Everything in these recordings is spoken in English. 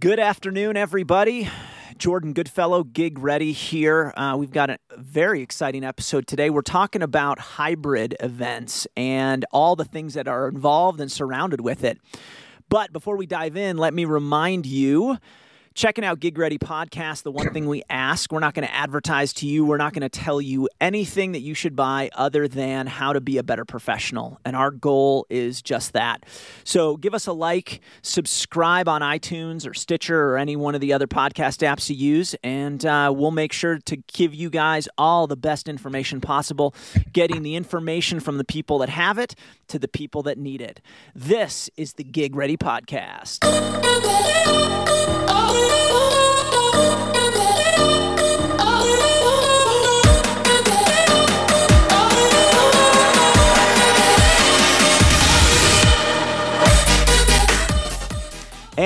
Good afternoon, everybody. Jordan Goodfellow, Gig Ready here. Uh, we've got a very exciting episode today. We're talking about hybrid events and all the things that are involved and surrounded with it. But before we dive in, let me remind you checking out Gig Ready Podcast, the one thing we ask, we're not going to advertise to you. We're not going to tell you anything that you should buy other than how to be a better professional. And our goal is just that. So give us a like, subscribe on iTunes or Stitcher or any one of the other podcast apps you use, and uh, we'll make sure to give you guys all the best information possible, getting the information from the people that have it to the people that need it. This is the Gig Ready Podcast.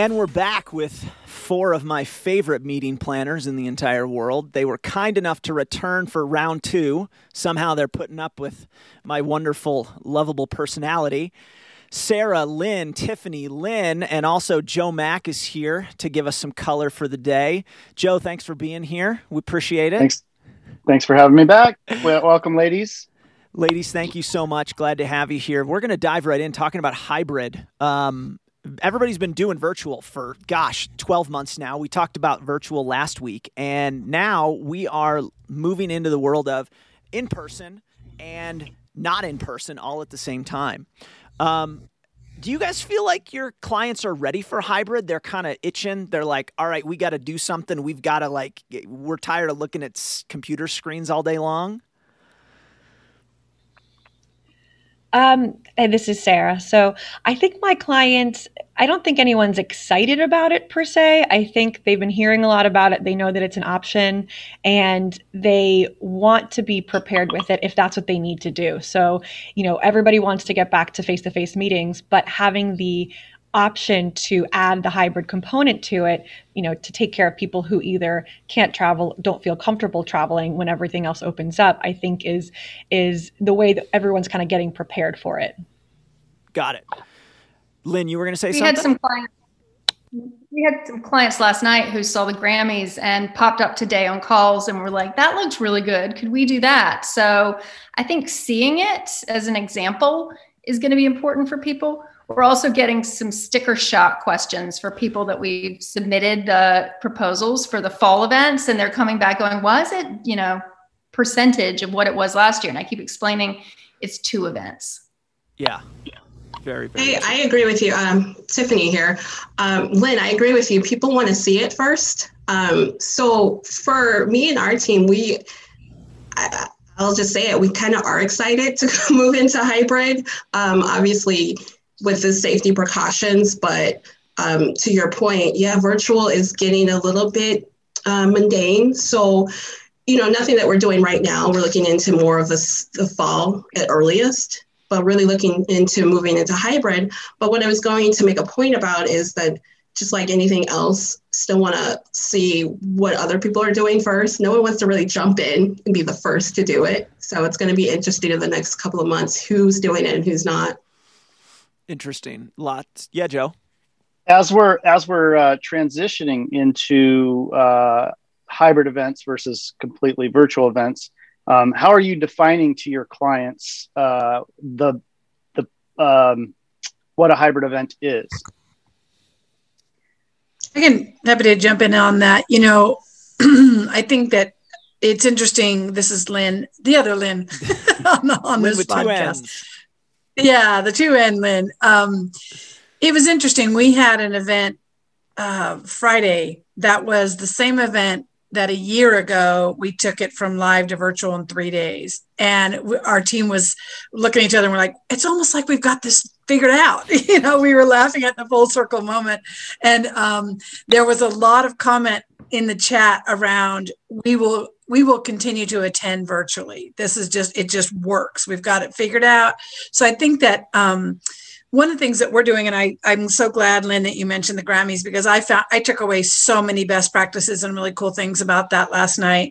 And we're back with four of my favorite meeting planners in the entire world. They were kind enough to return for round two. Somehow they're putting up with my wonderful, lovable personality. Sarah, Lynn, Tiffany, Lynn, and also Joe Mack is here to give us some color for the day. Joe, thanks for being here. We appreciate it. Thanks. Thanks for having me back. Well, welcome, ladies. Ladies, thank you so much. Glad to have you here. We're going to dive right in talking about hybrid. Um, everybody's been doing virtual for gosh 12 months now we talked about virtual last week and now we are moving into the world of in person and not in person all at the same time um, do you guys feel like your clients are ready for hybrid? They're kind of itching. They're like all right we got to do something. We've got to like we're tired of looking at computer screens all day long Um, and this is Sarah. So I think my clients, I don't think anyone's excited about it per se. I think they've been hearing a lot about it. They know that it's an option and they want to be prepared with it if that's what they need to do. So, you know, everybody wants to get back to face to face meetings, but having the option to add the hybrid component to it, you know, to take care of people who either can't travel, don't feel comfortable traveling when everything else opens up, I think is is the way that everyone's kind of getting prepared for it. Got it. Lynn, you were going to say we something? had some clients we had some clients last night who saw the Grammys and popped up today on calls and were like, that looks really good. Could we do that? So I think seeing it as an example is going to be important for people. We're also getting some sticker shock questions for people that we've submitted the proposals for the fall events, and they're coming back going, "Was it, you know, percentage of what it was last year?" And I keep explaining it's two events. Yeah. Very, very. Hey, I agree with you. Um, Tiffany here. Um, Lynn, I agree with you. People want to see it first. Um, so for me and our team, we, I, will just say it, we kind of are excited to move into hybrid. Um, obviously, with the safety precautions. But um, to your point, yeah, virtual is getting a little bit uh, mundane. So, you know, nothing that we're doing right now. We're looking into more of the, the fall at earliest, but really looking into moving into hybrid. But what I was going to make a point about is that just like anything else, still want to see what other people are doing first. No one wants to really jump in and be the first to do it. So it's going to be interesting in the next couple of months who's doing it and who's not. Interesting. Lots. Yeah, Joe. As we're as we're uh, transitioning into uh, hybrid events versus completely virtual events, um, how are you defining to your clients uh, the the um, what a hybrid event is? I can happy to jump in on that. You know, I think that it's interesting. This is Lynn, the other Lynn, on, on Lynn this podcast. Yeah, the two end Lynn. Um, it was interesting. We had an event uh, Friday that was the same event that a year ago we took it from live to virtual in three days. And our team was looking at each other and we're like, it's almost like we've got this figured out. you know, we were laughing at the full circle moment. And um, there was a lot of comment in the chat around we will we will continue to attend virtually. This is just it just works. We've got it figured out. So i think that um, one of the things that we're doing, and I, I'm so glad, Lynn, that you mentioned the Grammys because I found I took away so many best practices and really cool things about that last night.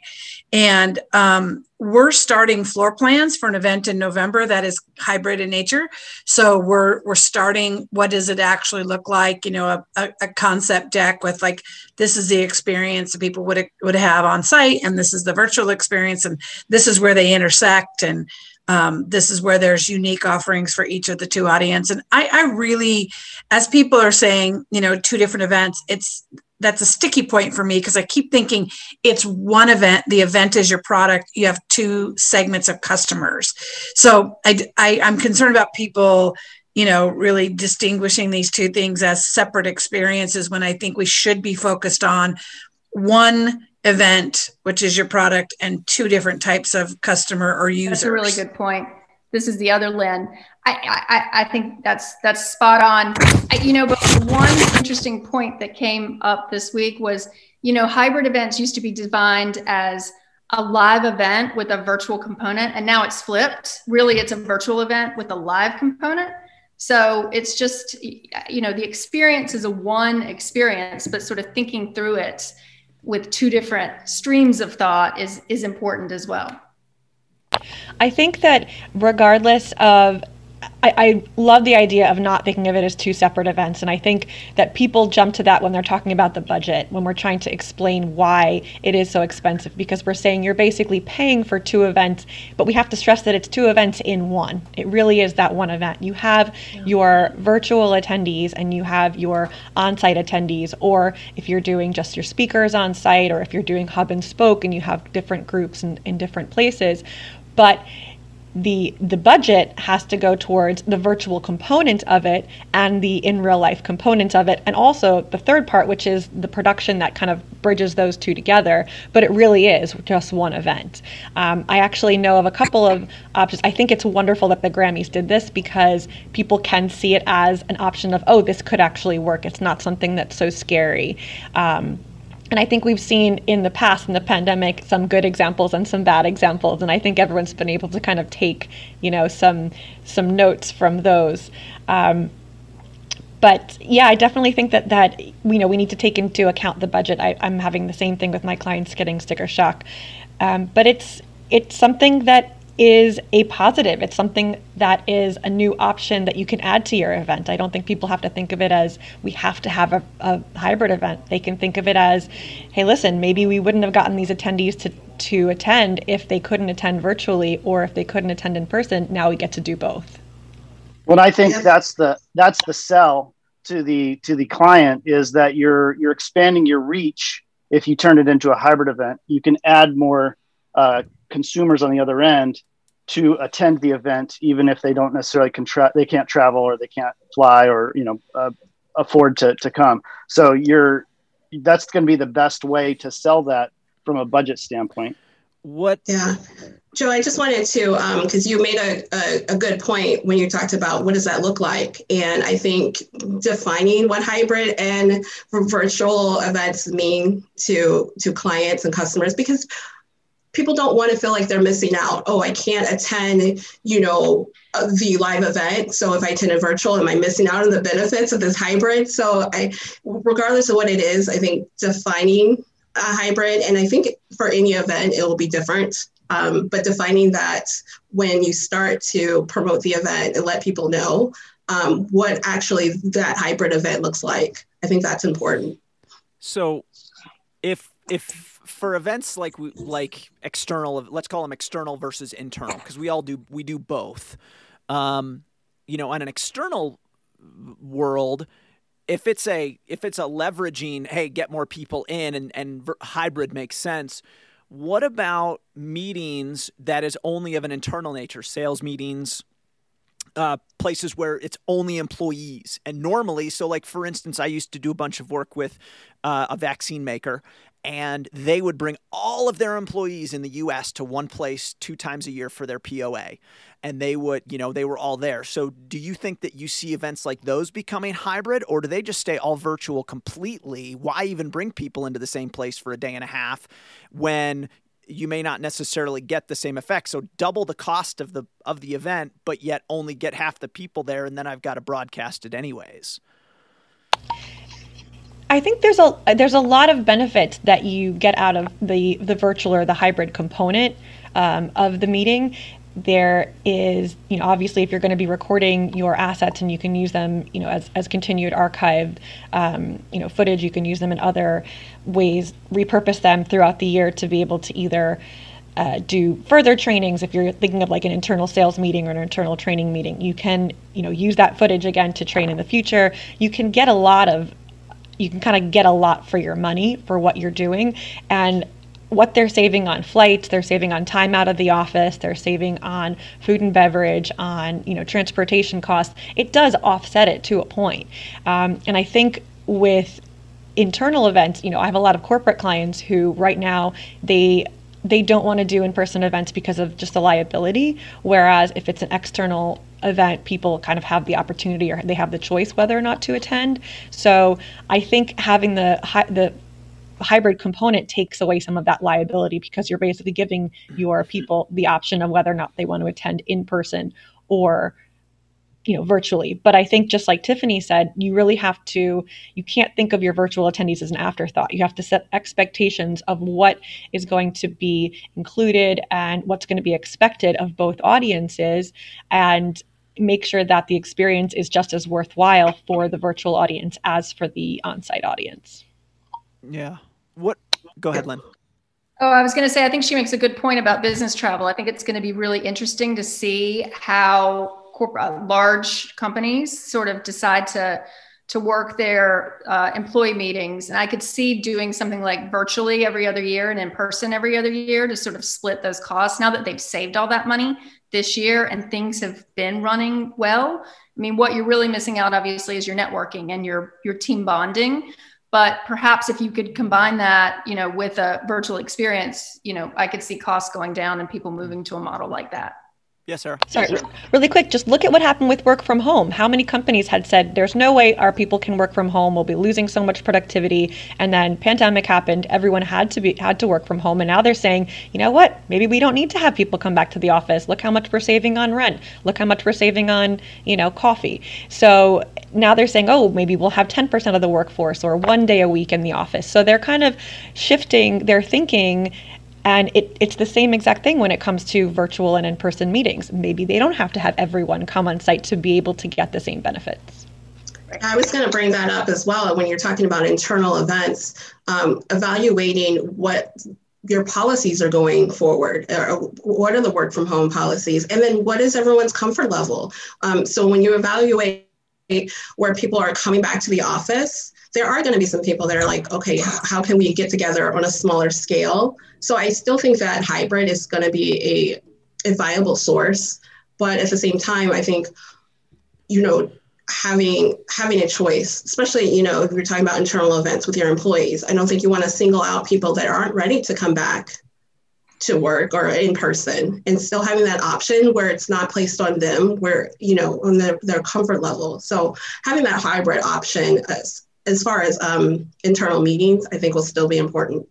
And um, we're starting floor plans for an event in November that is hybrid in nature. So we're we're starting. What does it actually look like? You know, a, a, a concept deck with like this is the experience that people would would have on site, and this is the virtual experience, and this is where they intersect, and um, this is where there's unique offerings for each of the two audience. And I, I really as people are saying you know two different events it's that's a sticky point for me because i keep thinking it's one event the event is your product you have two segments of customers. So i, I i'm concerned about people you know really distinguishing these two things as separate experiences when i think we should be focused on one event, which is your product, and two different types of customer or users. That's a really good point. This is the other Lynn. I, I, I think that's that's spot on. I, you know, but one interesting point that came up this week was, you know, hybrid events used to be defined as a live event with a virtual component, and now it's flipped. Really, it's a virtual event with a live component. So it's just, you know, the experience is a one experience, but sort of thinking through it with two different streams of thought is is important as well. I think that regardless of I, I, love the idea of not thinking of it as two separate events. And I think that people jump to that when they're talking about the budget, when we're trying to explain why it is so expensive, because we're saying you're basically paying for two events, but we have to stress that it's two events in one. It really is that one event. You have yeah. your virtual attendees and you have your on site attendees, or if you're doing just your speakers on site, or if you're doing hub and spoke and you have different groups in, in different places. But the the budget has to go towards the virtual component of it and the in real life component of it and also the third part which is the production that kind of bridges those two together but it really is just one event. Um, i actually know of a couple of options. I think it's wonderful that the grammys did this because people can see it as an option of oh this could actually work. It's not something that's so scary. Um, and I think we've seen in the past in the pandemic some good examples and some bad examples, and I think everyone's been able to kind of take, you know, some some notes from those. Um, but yeah, I definitely think that that you know we need to take into account the budget. I, am having the same thing with my clients getting sticker shock, um, but it's it's something that is a positive. It's something that is a new option that you can add to your event. I don't think people have to think of it as we have to have a, a, hybrid event. They can think of it as, hey, listen, maybe we wouldn't have gotten these attendees to, to attend if they couldn't attend virtually or if they couldn't attend in person. Now we get to do both. Well, I think that's the that's the sell to the to the client is that you're you're expanding your reach if you turn it into a hybrid event. You can add more uh, consumers on the other end to attend the event, even if they don't necessarily contract, they can't travel or they can't fly or you know uh, afford to to come. So you're that's going to be the best way to sell that from a budget standpoint. What? Yeah, Joe, I just wanted to because um, you made a, a, a good point when you talked about what does that look like, and I think defining what hybrid and virtual events mean to to clients and customers because people don't want to feel like they're missing out. Oh, I can't attend, you know, the live event. So if I attend a virtual, am I missing out on the benefits of this hybrid? So I, regardless of what it is, I think defining a hybrid, and I think for any event, it will be different. Um, but defining that when you start to promote the event and let people know um, what actually that hybrid event looks like, I think that's important. So if if for events like like external, let's call them external versus internal, because we all do we do both. Um, you know, on an external world, if it's a if it's a leveraging, hey, get more people in, and and hybrid makes sense. What about meetings that is only of an internal nature, sales meetings, uh, places where it's only employees. And normally, so like for instance, I used to do a bunch of work with uh, a vaccine maker, and they would bring all of their employees in the US to one place two times a year for their POA. And they would, you know, they were all there. So do you think that you see events like those becoming hybrid or do they just stay all virtual completely? Why even bring people into the same place for a day and a half when you may not necessarily get the same effect. So double the cost of the of the event, but yet only get half the people there, and then I've got to broadcast it anyways. I think there's a there's a lot of benefits that you get out of the the virtual or the hybrid component um, of the meeting. There is, you know, obviously if you're going to be recording your assets and you can use them, you know, as, as continued archived, um, you know, footage, you can use them in other ways, repurpose them throughout the year to be able to either uh, do further trainings if you're thinking of like an internal sales meeting or an internal training meeting you can you know use that footage again to train in the future you can get a lot of you can kind of get a lot for your money for what you're doing. And what they're saving on flights they're saving on time out of the office they're saving on food and beverage on you know transportation costs it does offset it to a point. Um, and i think with internal events you know i have a lot of corporate clients who right now they they don't want to do in-person events because of just the liability. Whereas if it's an external event people kind of have the opportunity or they have the choice whether or not to attend. So i think having the the hybrid component takes away some of that liability because you're basically giving your people the option of whether or not they want to attend in person or you know virtually. But i think just like tiffany said you really have to you can't think of your virtual attendees as an afterthought. You have to set expectations of what is going to be included and what's going to be expected of both audiences. And make sure that the experience is just as worthwhile for the virtual audience as for the on-site audience. Yeah. What go ahead lynn. Oh, I was going to say, I think she makes a good point about business travel. I think it's going to be really interesting to see how corporate uh, large companies sort of decide to to work their uh, employee meetings. And i could see doing something like virtually every other year and in person every other year to sort of split those costs now that they've saved all that money this year and things have been running well. I mean what you're really missing out obviously is your networking and your your team bonding. But perhaps if you could combine that you know with a virtual experience you know i could see costs going down and people moving to a model like that Yes, sir. Sorry, really quick, just look at what happened with work from home. How many companies had said there's no way our people can work from home, we'll be losing so much productivity, and then pandemic happened, everyone had to be had to work from home and now they're saying, you know what? Maybe we don't need to have people come back to the office. Look how much we're saving on rent. Look how much we're saving on, you know, coffee. So now they're saying, oh, maybe we'll have 10% of the workforce or one day a week in the office. So they're kind of shifting their thinking and it, it's the same exact thing when it comes to virtual and in person meetings. Maybe they don't have to have everyone come on site to be able to get the same benefits. I was going to bring that up as well when you're talking about internal events, um, evaluating what your policies are going forward. Or what are the work from home policies? And then what is everyone's comfort level? Um, so when you evaluate where people are coming back to the office, there are going to be some people that are like, okay, how can we get together on a smaller scale? So I still think that hybrid is going to be a, a viable source. But at the same time, I think, you know, having having a choice especially you know if you're talking about internal events with your employees i don't think you want to single out people that aren't ready to come back to work or in person and still having that option where it's not placed on them where you know on their, their comfort level so having that hybrid option as, as far as um, internal meetings i think will still be important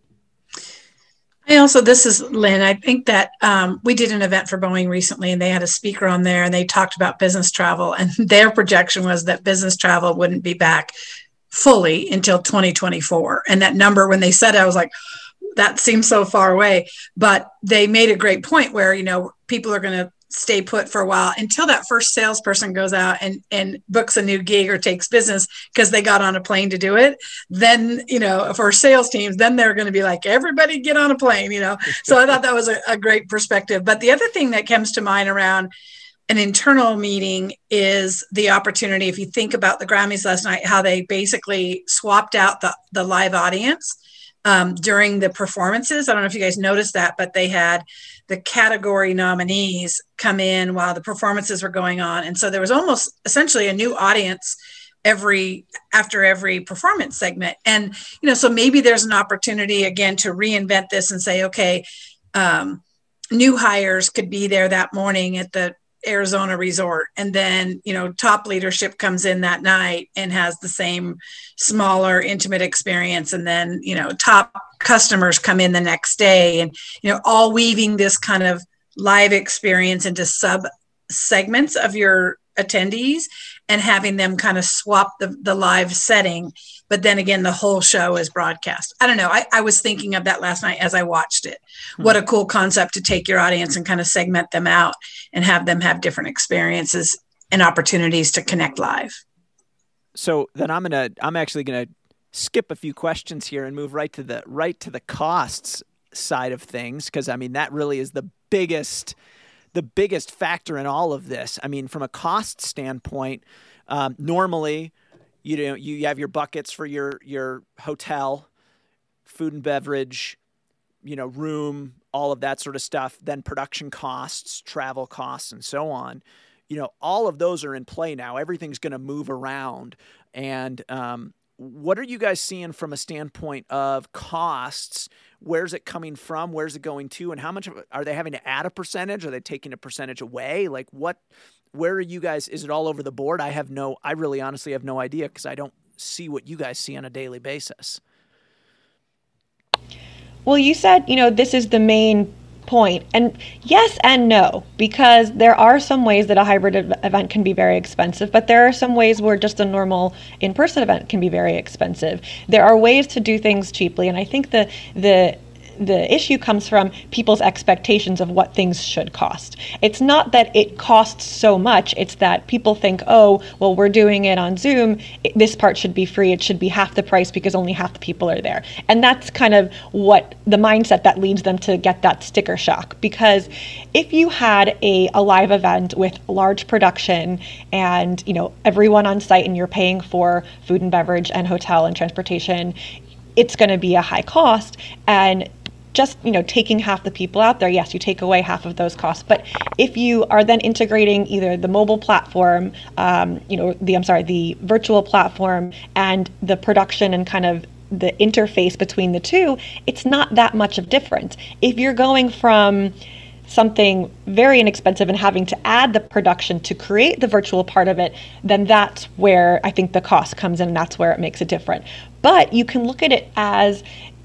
I also, this is Lynn. I think that um, we did an event for Boeing recently, and they had a speaker on there, and they talked about business travel, and their projection was that business travel wouldn't be back fully until 2024. And that number, when they said it, I was like, that seems so far away. But they made a great point where you know people are going to stay put for a while until that first salesperson goes out and, and books a new gig or takes business because they got on a plane to do it. Then, you know, for sales teams, then they're going to be like, everybody get on a plane, you know. So I thought that was a, a great perspective. But the other thing that comes to mind around an internal meeting is the opportunity, if you think about the Grammys last night, how they basically swapped out the, the live audience um, during the performances. I don't know if you guys noticed that, but they had the category nominees come in while the performances were going on. And so there was almost essentially a new audience every after every performance segment and you know so maybe there's an opportunity again to reinvent this and say okay um, new hires could be there that morning at the Arizona resort. And then, you know, top leadership comes in that night and has the same smaller, intimate experience. And then, you know, top customers come in the next day and, you know, all weaving this kind of live experience into sub segments of your attendees and having them kind of swap the, the live setting. But then again the whole show is broadcast. I don't know. I, I was thinking of that last night as i watched it. Hmm. what a cool concept to take your audience and kind of segment them out and have them have different experiences and opportunities to connect live. So then i'm gonna i'm actually gonna skip a few questions here and move right to the right to the costs side of things because i mean that really is the biggest the biggest factor in all of this. I mean, from a cost standpoint, um, normally, you know, you have your buckets for your your hotel, food and beverage, you know, room, all of that sort of stuff. Then production costs, travel costs, and so on. You know, all of those are in play now. Everything's going to move around, and um, what are you guys seeing from a standpoint of costs? Where's it coming from? Where's it going to? And how much of, are they having to add a percentage? Are they taking a percentage away? Like what? Where are you guys? Is it all over the board? I have no. I really honestly have no idea because I don't see what you guys see on a daily basis. Well, you said you know this is the main point. And yes and no, because there are some ways that a hybrid event can be very expensive, but there are some ways where just a normal in-person event can be very expensive. There are ways to do things cheaply, and I think the the the issue comes from people's expectations of what things should cost. It's not that it costs so much, it's that people think, oh, well, we're doing it on Zoom. this part should be free. It should be half the price because only half the people are there. And that's kind of what the mindset that leads them to get that sticker shock. Because if you had a, a live event with large production and, you know, everyone on site and you're paying for food and beverage and hotel and transportation, it's going to be a high cost and just you know taking half the people out there yes you take away half of those costs but if you are then integrating either the mobile platform um, you know the i'm sorry the virtual platform and the production and kind of the interface between the two it's not that much of difference if you're going from something very inexpensive and having to add the production to create the virtual part of it, then that's where I think the cost comes in and that's where it makes it different. But you can look at it as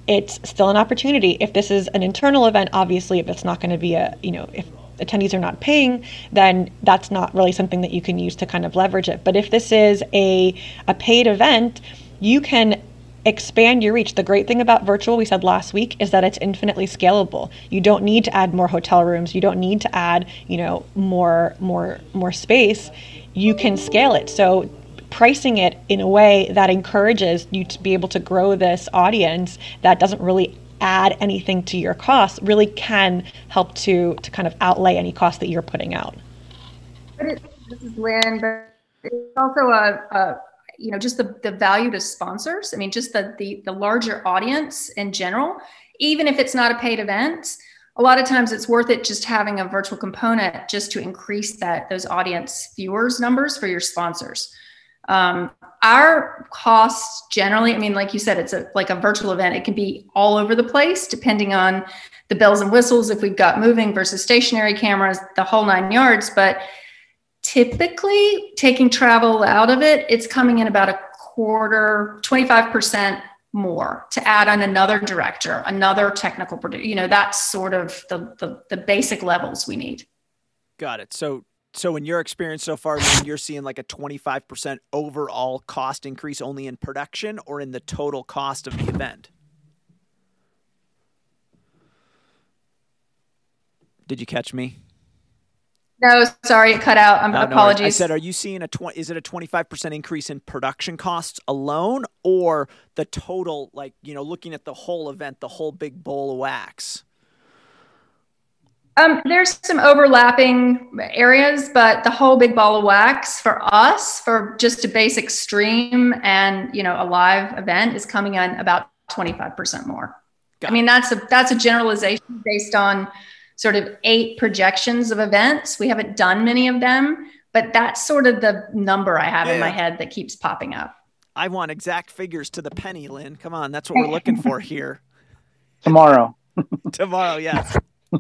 it's still an opportunity. If this is an internal event, obviously, if it's not going to be a, you know, if attendees are not paying, then that's not really something that you can use to kind of leverage it. But if this is a, a paid event, you can expand your reach. The great thing about virtual, we said last week, is that it's infinitely scalable. You don't need to add more hotel rooms. You don't need to add, you know, more more more space. You can scale it. So pricing it in a way that encourages you to be able to grow this audience that doesn't really add anything to your costs really can help to to kind of outlay any cost that you're putting out. But it, this is Lynn, but it's also a, a you know just the, the value to sponsors. I mean, just the, the the larger audience in general, even if it's not a paid event. A lot of times it's worth it just having a virtual component just to increase that those audience viewers numbers for your sponsors. Um, our costs generally, I mean, like you said, it's a, like a virtual event. It can be all over the place depending on the bells and whistles, if we've got moving versus stationary cameras, the whole nine yards. But typically, taking travel out of it, it's coming in about a quarter, 25% more to add on another director, another technical producer. You know, that's sort of the, the, the basic levels we need. Got it. So so in your experience so far, you're seeing like a 25% overall cost increase only in production or in the total cost of the event? Did you catch me? No, sorry, it cut out. I'm, oh, apologies. No, I said, are you seeing a twenty? Is it a twenty five percent increase in production costs alone, or the total? Like you know, looking at the whole event, the whole big bowl of wax. Um, there's some overlapping areas, but the whole big ball of wax for us, for just a basic stream and you know a live event, is coming in about 25% more. Got I mean, that's a that's a generalization based on sort of eight projections of events. We haven't done many of them, but that's sort of the number I have yeah. in my head that keeps popping up. I want exact figures to the penny, Lynn. Come on, that's what we're looking for here. Tomorrow. Tomorrow, yes.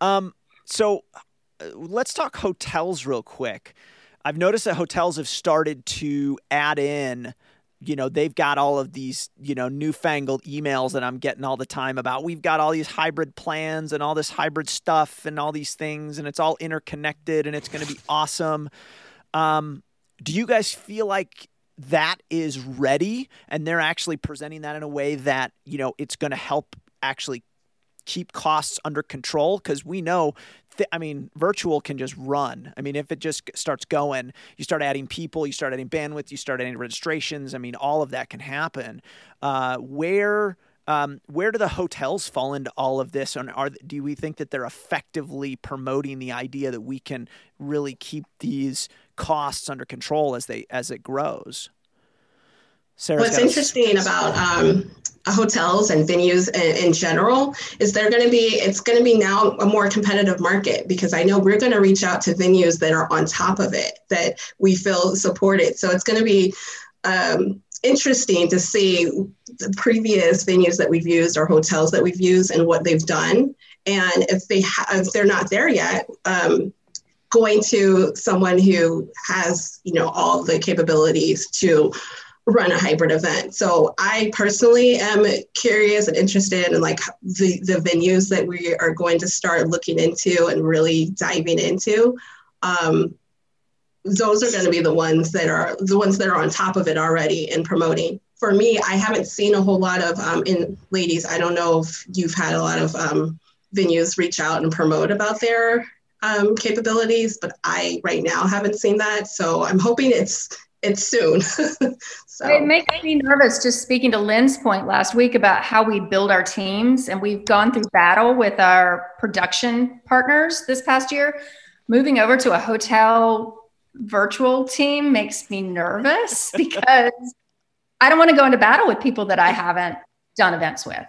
um, so let's talk hotels real quick. I've noticed that hotels have started to add in you know they've got all of these you know newfangled emails that i'm getting all the time about we've got all these hybrid plans and all this hybrid stuff and all these things and it's all interconnected and it's going to be awesome um, do you guys feel like that is ready and they're actually presenting that in a way that you know it's going to help actually keep costs under control because we know th- I mean, virtual can just run. I mean, if it just starts going, you start adding people, you start adding bandwidth, you start adding registrations. I mean, all of that can happen. Uh, where um, where do the hotels fall into all of this? And are do we think that they're effectively promoting the idea that we can really keep these costs under control as they as it grows? Sarah's What's interesting about um, hotels and venues in, in general is they're going to be it's going to be now a more competitive market because i know we're going to reach out to venues that are on top of it that we feel supported. So it's going to be um, interesting to see the previous venues that we've used or hotels that we've used and what they've done. And if they ha- if they're not there yet um, going to someone who has you know all the capabilities to run a hybrid event. So I personally am curious and interested in like the, the venues that we are going to start looking into and really diving into. Um, those are going to be the ones that are the ones that are on top of it already and promoting. For me, I haven't seen a whole lot of um, in ladies. I don't know if you've had a lot of um, venues reach out and promote about their um, capabilities, but I right now haven't seen that. So I'm hoping it's it's soon. so it makes me nervous just speaking to Lynn's point last week about how we build our teams. And we've gone through battle with our production partners this past year. Moving over to a hotel virtual team makes me nervous because I don't want to go into battle with people that I haven't done events with.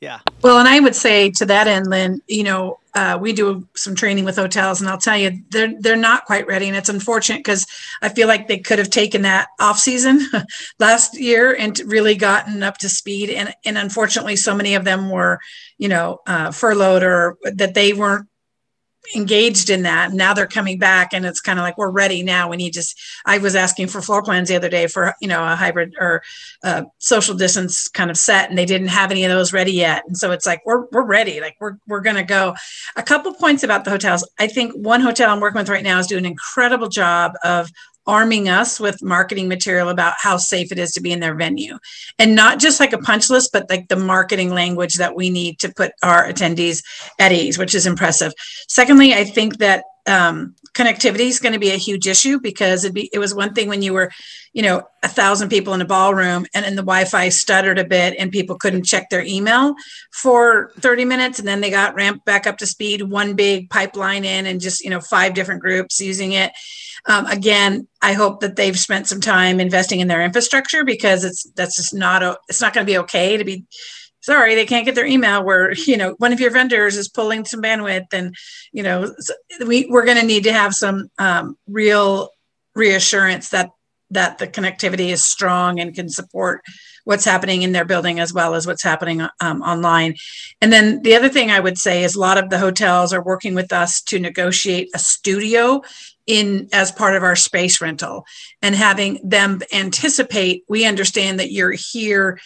Yeah. Well, and I would say to that end, Lynn, you know, uh, we do some training with hotels, and I'll tell you, they're they're not quite ready, and it's unfortunate because I feel like they could have taken that off season last year and really gotten up to speed, and and unfortunately, so many of them were, you know, uh, furloughed or that they weren't engaged in that. Now they're coming back and it's kind of like we're ready now. We need just I was asking for floor plans the other day for you know a hybrid or a social distance kind of set and they didn't have any of those ready yet. And so it's like we're we're ready. Like we're we're gonna go. A couple points about the hotels. I think one hotel I'm working with right now is doing an incredible job of arming us with marketing material about how safe it is to be in their venue. And not just like a punch list but like the marketing language that we need to put our attendees at ease which is impressive. Secondly i think that um, connectivity is going to be a huge issue because it'd be, it was one thing when you were you know a thousand people in a ballroom and then the wi-fi stuttered a bit and people couldn't check their email for 30 minutes and then they got ramped back up to speed one big pipeline in and just you know five different groups using it um, again, I hope that they've spent some time investing in their infrastructure because it's that's just not a, it's not going to be okay to be sorry they can't get their email where you know one of your vendors is pulling some bandwidth and you know we we're going to need to have some um, real reassurance that that the connectivity is strong and can support what's happening in their building as well as what's happening um, online. And then the other thing I would say is a lot of the hotels are working with us to negotiate a studio in as part of our space rental. And having them anticipate we understand that you're here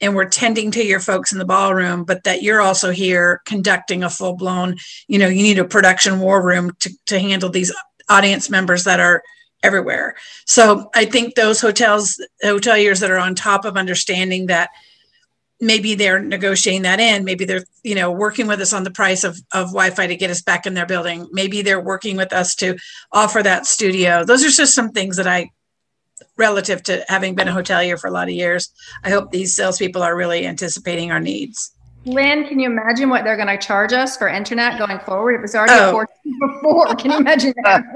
and we're tending to your folks in the ballroom but that you're also here conducting a full blown you know you need a production war room to, to handle these audience members that are everywhere. So i think those hotels hoteliers that are on top of understanding that maybe they're negotiating that in. Maybe they're you know working with us on the price of, of wi-fi to get us back in their building. Maybe they're working with us to offer that studio. Those are just some things that i relative to having been a hotelier for a lot of years i hope these salespeople are really anticipating our needs. Lynn can you imagine what they're going to charge us for internet going forward? It was already oh. before. Can you imagine that?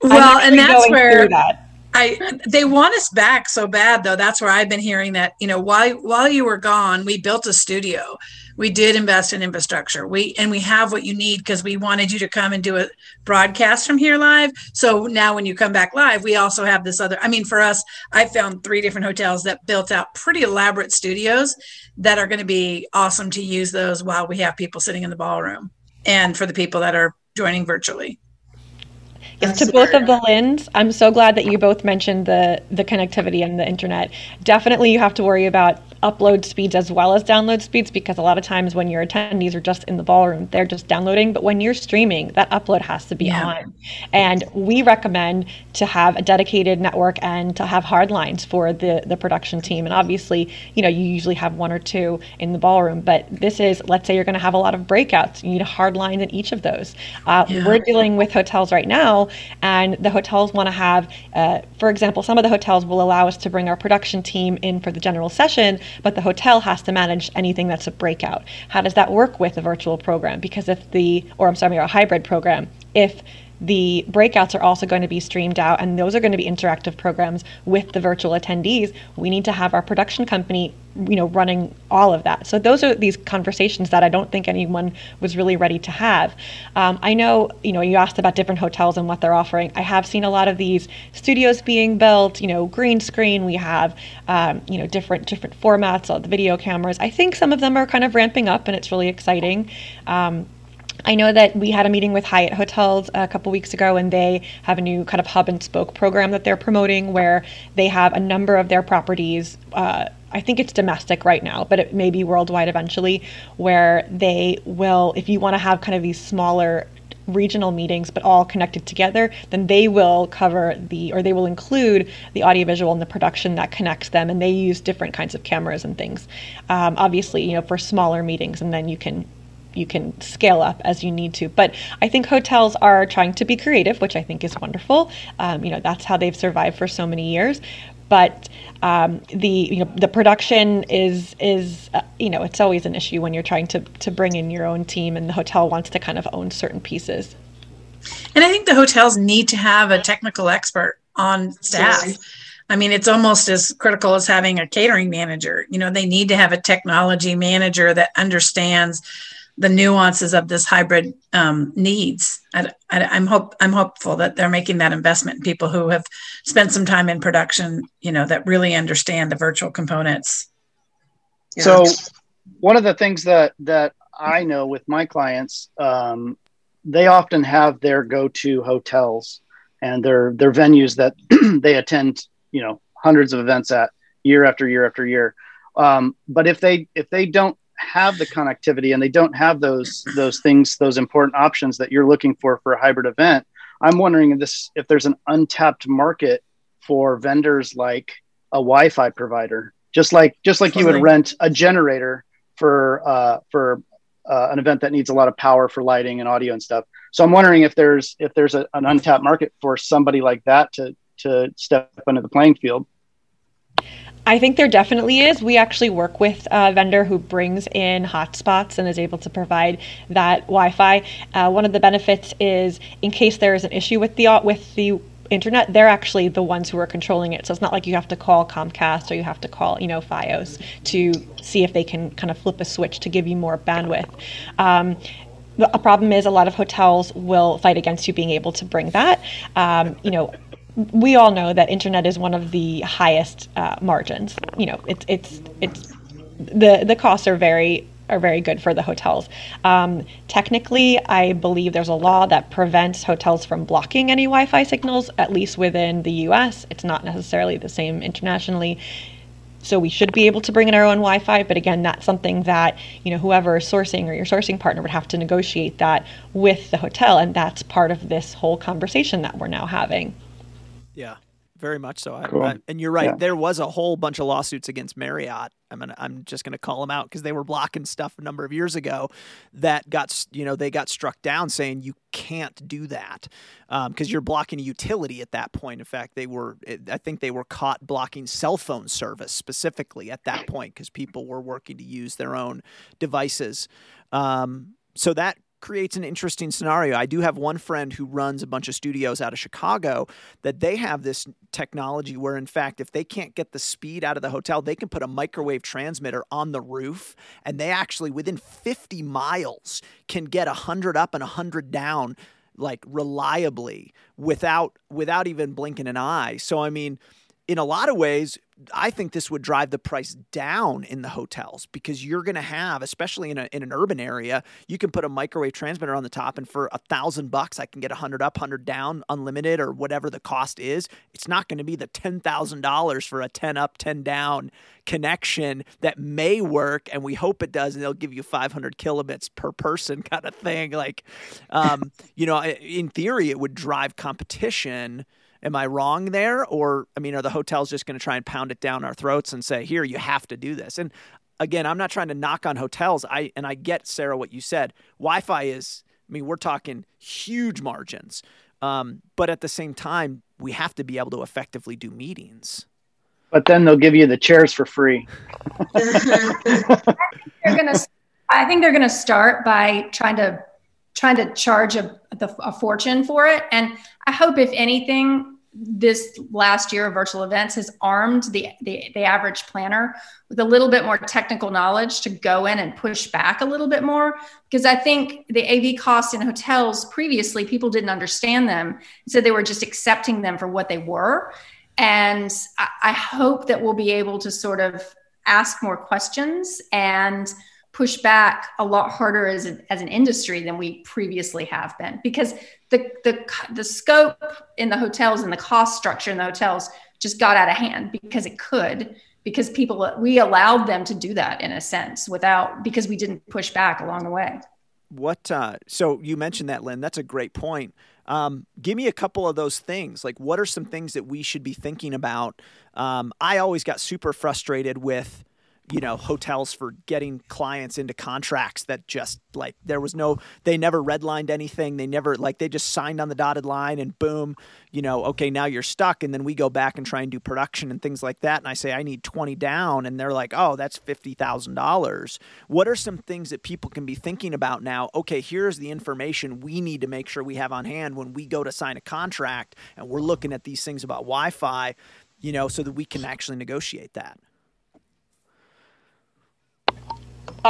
Well and that's where that I they want us back so bad though. That's where I've been hearing that, you know, while while you were gone, we built a studio. We did invest in infrastructure. We and we have what you need because we wanted you to come and do a broadcast from here live. So now when you come back live, we also have this other I mean for us, I found three different hotels that built out pretty elaborate studios that are going to be awesome to use those while we have people sitting in the ballroom. And for the people that are joining virtually. Yes, to both of the Lyns, I'm so glad that you both mentioned the the connectivity and the internet. Definitely, you have to worry about upload speeds as well as download speeds because a lot of times when your attendees are just in the ballroom, they're just downloading. But when you're streaming, that upload has to be yeah. on. And we recommend to have a dedicated network and to have hard lines for the, the production team. And obviously, you know, you usually have one or two in the ballroom, but this is, let's say you're going to have a lot of breakouts. You need a hard line in each of those. Uh, yeah. We're dealing with hotels right now, and the hotels want to have, uh, for example, some of the hotels will allow us to bring our production team in for the general session, but the hotel has to manage anything that's a breakout. How does that work with a virtual program? Because if the, or I'm sorry, a hybrid program, if the breakouts are also going to be streamed out and those are going to be interactive programs with the virtual attendees. We need to have our production company you know running all of that. So those are these conversations that i don't think anyone was really ready to have. Um, i know you know you asked about different hotels and what they're offering. I have seen a lot of these studios being built you know green screen. We have um, you know different different formats of the video cameras. I think some of them are kind of ramping up and it's really exciting. Um, I know that we had a meeting with Hyatt Hotels a couple weeks ago, and they have a new kind of hub and spoke program that they're promoting where they have a number of their properties. Uh, I think it's domestic right now, but it may be worldwide eventually, where they will, if you want to have kind of these smaller regional meetings but all connected together then they will cover the or they will include the audiovisual and the production that connects them and they use different kinds of cameras and things um, obviously you know for smaller meetings and then you can you can scale up as you need to. But I think hotels are trying to be creative, which I think is wonderful. Um, you know, that's how they've survived for so many years. But um, the you know the production is is uh, you know it's always an issue when you're trying to to bring in your own team and the hotel wants to kind of own certain pieces. And I think the hotels need to have a technical expert on staff. I mean, it's almost as critical as having a catering manager. You know, they need to have a technology manager that understands the nuances of this hybrid um, needs. I, am hope I'm hopeful that they're making that investment in people who have spent some time in production, you know, that really understand the virtual components. Yeah. So, one of the things that that I know with my clients, um, they often have their go-to hotels and their their venues that they attend, you know, hundreds of events at year after year after year. Um, but if they if they don't have the connectivity and they don't have those those things those important options that you're looking for for a hybrid event i'm wondering if this if there's an untapped market for vendors like a wi-fi provider just like just like you would rent a generator for uh, for uh, an event that needs a lot of power for lighting and audio and stuff. So i'm wondering if there's if there's a, an untapped market for somebody like that to to step into the playing field I think there definitely is. We actually work with a vendor who brings in hotspots and is able to provide that Wi-Fi. Uh, one of the benefits is, in case there is an issue with the with the internet, they're actually the ones who are controlling it. So it's not like you have to call Comcast or you have to call, you know, FiOS to see if they can kind of flip a switch to give you more bandwidth. Um, a problem is a lot of hotels will fight against you being able to bring that. Um, you know, we all know that internet is one of the highest uh, margins. You know, it's it's it's the the costs are very are very good for the hotels. Um, technically, I believe there's a law that prevents hotels from blocking any Wi-Fi signals, at least within the U.S. It's not necessarily the same internationally. So we should be able to bring in our own Wi-Fi, but again, that's something that you know whoever is sourcing or your sourcing partner would have to negotiate that with the hotel, and that's part of this whole conversation that we're now having. Yeah, very much so. Cool. I, I, and you're right. Yeah. There was a whole bunch of lawsuits against Marriott. I'm gonna, I'm just going to call them out because they were blocking stuff a number of years ago that got, you know, they got struck down saying you can't do that because um, you're blocking a utility at that point. In fact, they were, I think they were caught blocking cell phone service specifically at that point because people were working to use their own devices. Um, so that creates an interesting scenario. I do have one friend who runs a bunch of studios out of Chicago that they have this technology where, in fact, if they can't get the speed out of the hotel, they can put a microwave transmitter on the roof and they actually, within 50 miles, can get 100 up and 100 down like reliably without without even blinking an eye. So I mean, in a lot of ways, I think this would drive the price down in the hotels because you're going to have, especially in, a, in an urban area, you can put a microwave transmitter on the top, and for a thousand bucks, I can get a hundred up, hundred down, unlimited, or whatever the cost is. It's not going to be the ten thousand dollars for a ten up, ten down connection that may work, and we hope it does, and they'll give you 500 kilobits per person, kind of thing. Like, um, you know, in theory, it would drive competition Am I wrong there? Or, I mean, are the hotels just going to try and pound it down our throats and say, here, you have to do this? And again, I'm not trying to knock on hotels. I and I get Sarah what you said. Wi-Fi is, I mean, we're talking huge margins, um, but at the same time, we have to be able to effectively do meetings. But then they'll give you the chairs for free. they're gonna. I think they're gonna start by trying to trying to charge a, a fortune for it. And I hope, if anything, this last year of virtual events has armed the, the, the average planner with a little bit more technical knowledge to go in and push back a little bit more. Because i think the av costs in hotels previously people didn't understand them. So they were just accepting them for what they were. And I, I hope that we'll be able to sort of ask more questions and push back a lot harder as an, as an industry than we previously have been. Because the, the, the scope in the hotels and the cost structure in the hotels just got out of hand because it could because people we allowed them to do that in a sense without because we didn't push back along the way. What uh, so you mentioned that lynn that's a great point. Um, give me a couple of those things. Like what are some things that we should be thinking about? Um, i always got super frustrated with you know hotels for getting clients into contracts that just like there was no they never redlined anything. They never like they just signed on the dotted line and boom you know okay now you're stuck. And then we go back and try and do production and things like that. And I say I need 20 down. And they're like oh that's $50,000 what are some things that people can be thinking about now? Okay here's the information we need to make sure we have on hand when we go to sign a contract and we're looking at these things about Wi-Fi you know so that we can actually negotiate that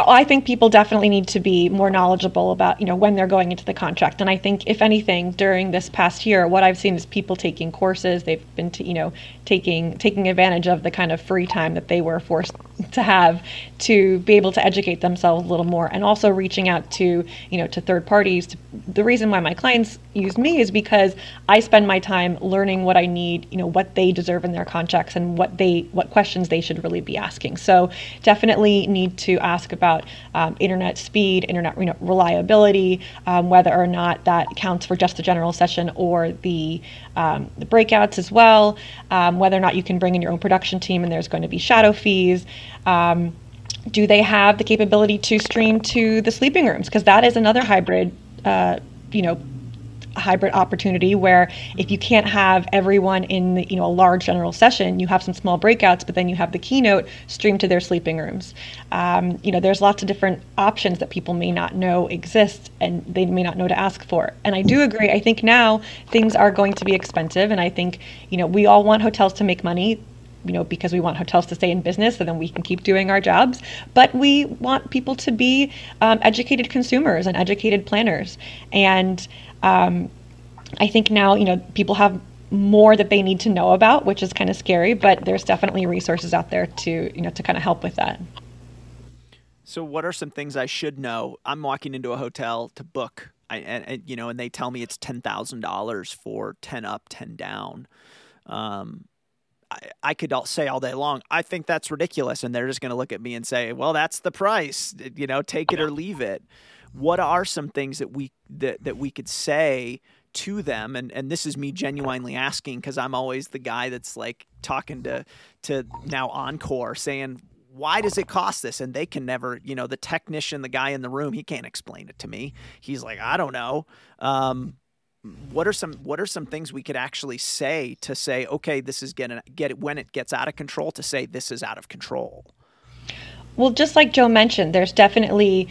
I think people definitely need to be more knowledgeable about, you know, when they're going into the contract. And I think, if anything, during this past year, what I've seen is people taking courses. They've been, to, you know, taking taking advantage of the kind of free time that they were forced to have to be able to educate themselves a little more, and also reaching out to, you know, to third parties. To, the reason why my clients use me is because I spend my time learning what I need, you know, what they deserve in their contracts, and what they what questions they should really be asking. So definitely need to ask about um, internet speed, internet you know, reliability, um, whether or not that counts for just the general session or the, um, the breakouts as well, um, whether or not you can bring in your own production team and there's going to be shadow fees um, do they have the capability to stream to the sleeping rooms because that is another hybrid uh, you know hybrid opportunity where if you can't have everyone in the, you know a large general session, you have some small breakouts, but then you have the keynote streamed to their sleeping rooms. Um, you know, there's lots of different options that people may not know exist and they may not know to ask for. And I do agree. I think now things are going to be expensive, and I think you know we all want hotels to make money you know, because we want hotels to stay in business so then we can keep doing our jobs. But we want people to be um, educated consumers and educated planners. And um, I think now, you know, people have more that they need to know about, which is kind of scary, but there's definitely resources out there to, you know, to kind of help with that. So, what are some things I should know? I'm walking into a hotel to book, I, and, you know, and they tell me it's ten thousand dollars for ten up, ten down. Um, I, I could all say all day long, I think that's ridiculous, and they're just going to look at me and say, "Well, that's the price. You know, take it or leave it." What are some things that we that that we could say? to them and and this is me genuinely asking because i'm always the guy that's like talking to to now encore saying why does it cost this and they can never you know the technician the guy in the room he can't explain it to me he's like i don't know um, what are some what are some things we could actually say to say okay this is getting get it when it gets out of control to say this is out of control? Well just like joe mentioned there's definitely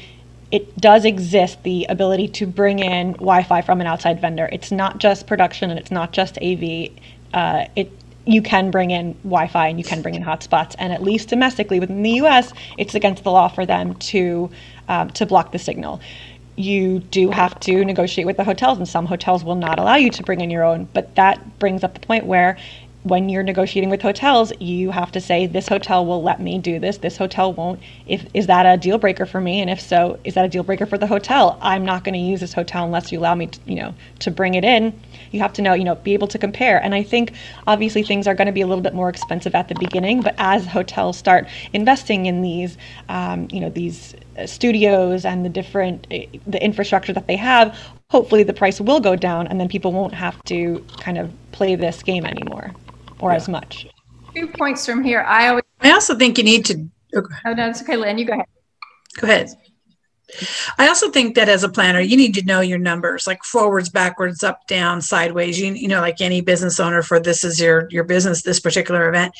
it does exist the ability to bring in wi-fi from an outside vendor. It's not just production and it's not just av uh, it you can bring in wi-fi and you can bring in hotspots. And at least domestically within the us it's against the law for them to um, to block the signal you do have to negotiate with the hotels, and some hotels will not allow you to bring in your own. But that brings up the point where when you're negotiating with hotels, you have to say this hotel will let me do this, this hotel won't. If is that a deal breaker for me, and if so, is that a deal breaker for the hotel? I'm not going to use this hotel unless you allow me, to, you know, to bring it in. You have to know, you know, be able to compare. And I think obviously things are going to be a little bit more expensive at the beginning, but as hotels start investing in these, um, you know, these studios and the different the infrastructure that they have hopefully the price will go down and then people won't have to kind of play this game anymore or yeah. as much two points from here i always i also think you need to okay. oh no it's okay lynn you go ahead go ahead I also think that as a planner, you need to know your numbers, like forwards, backwards, up, down, sideways. You, you know, like any business owner for this is your your business, this particular event,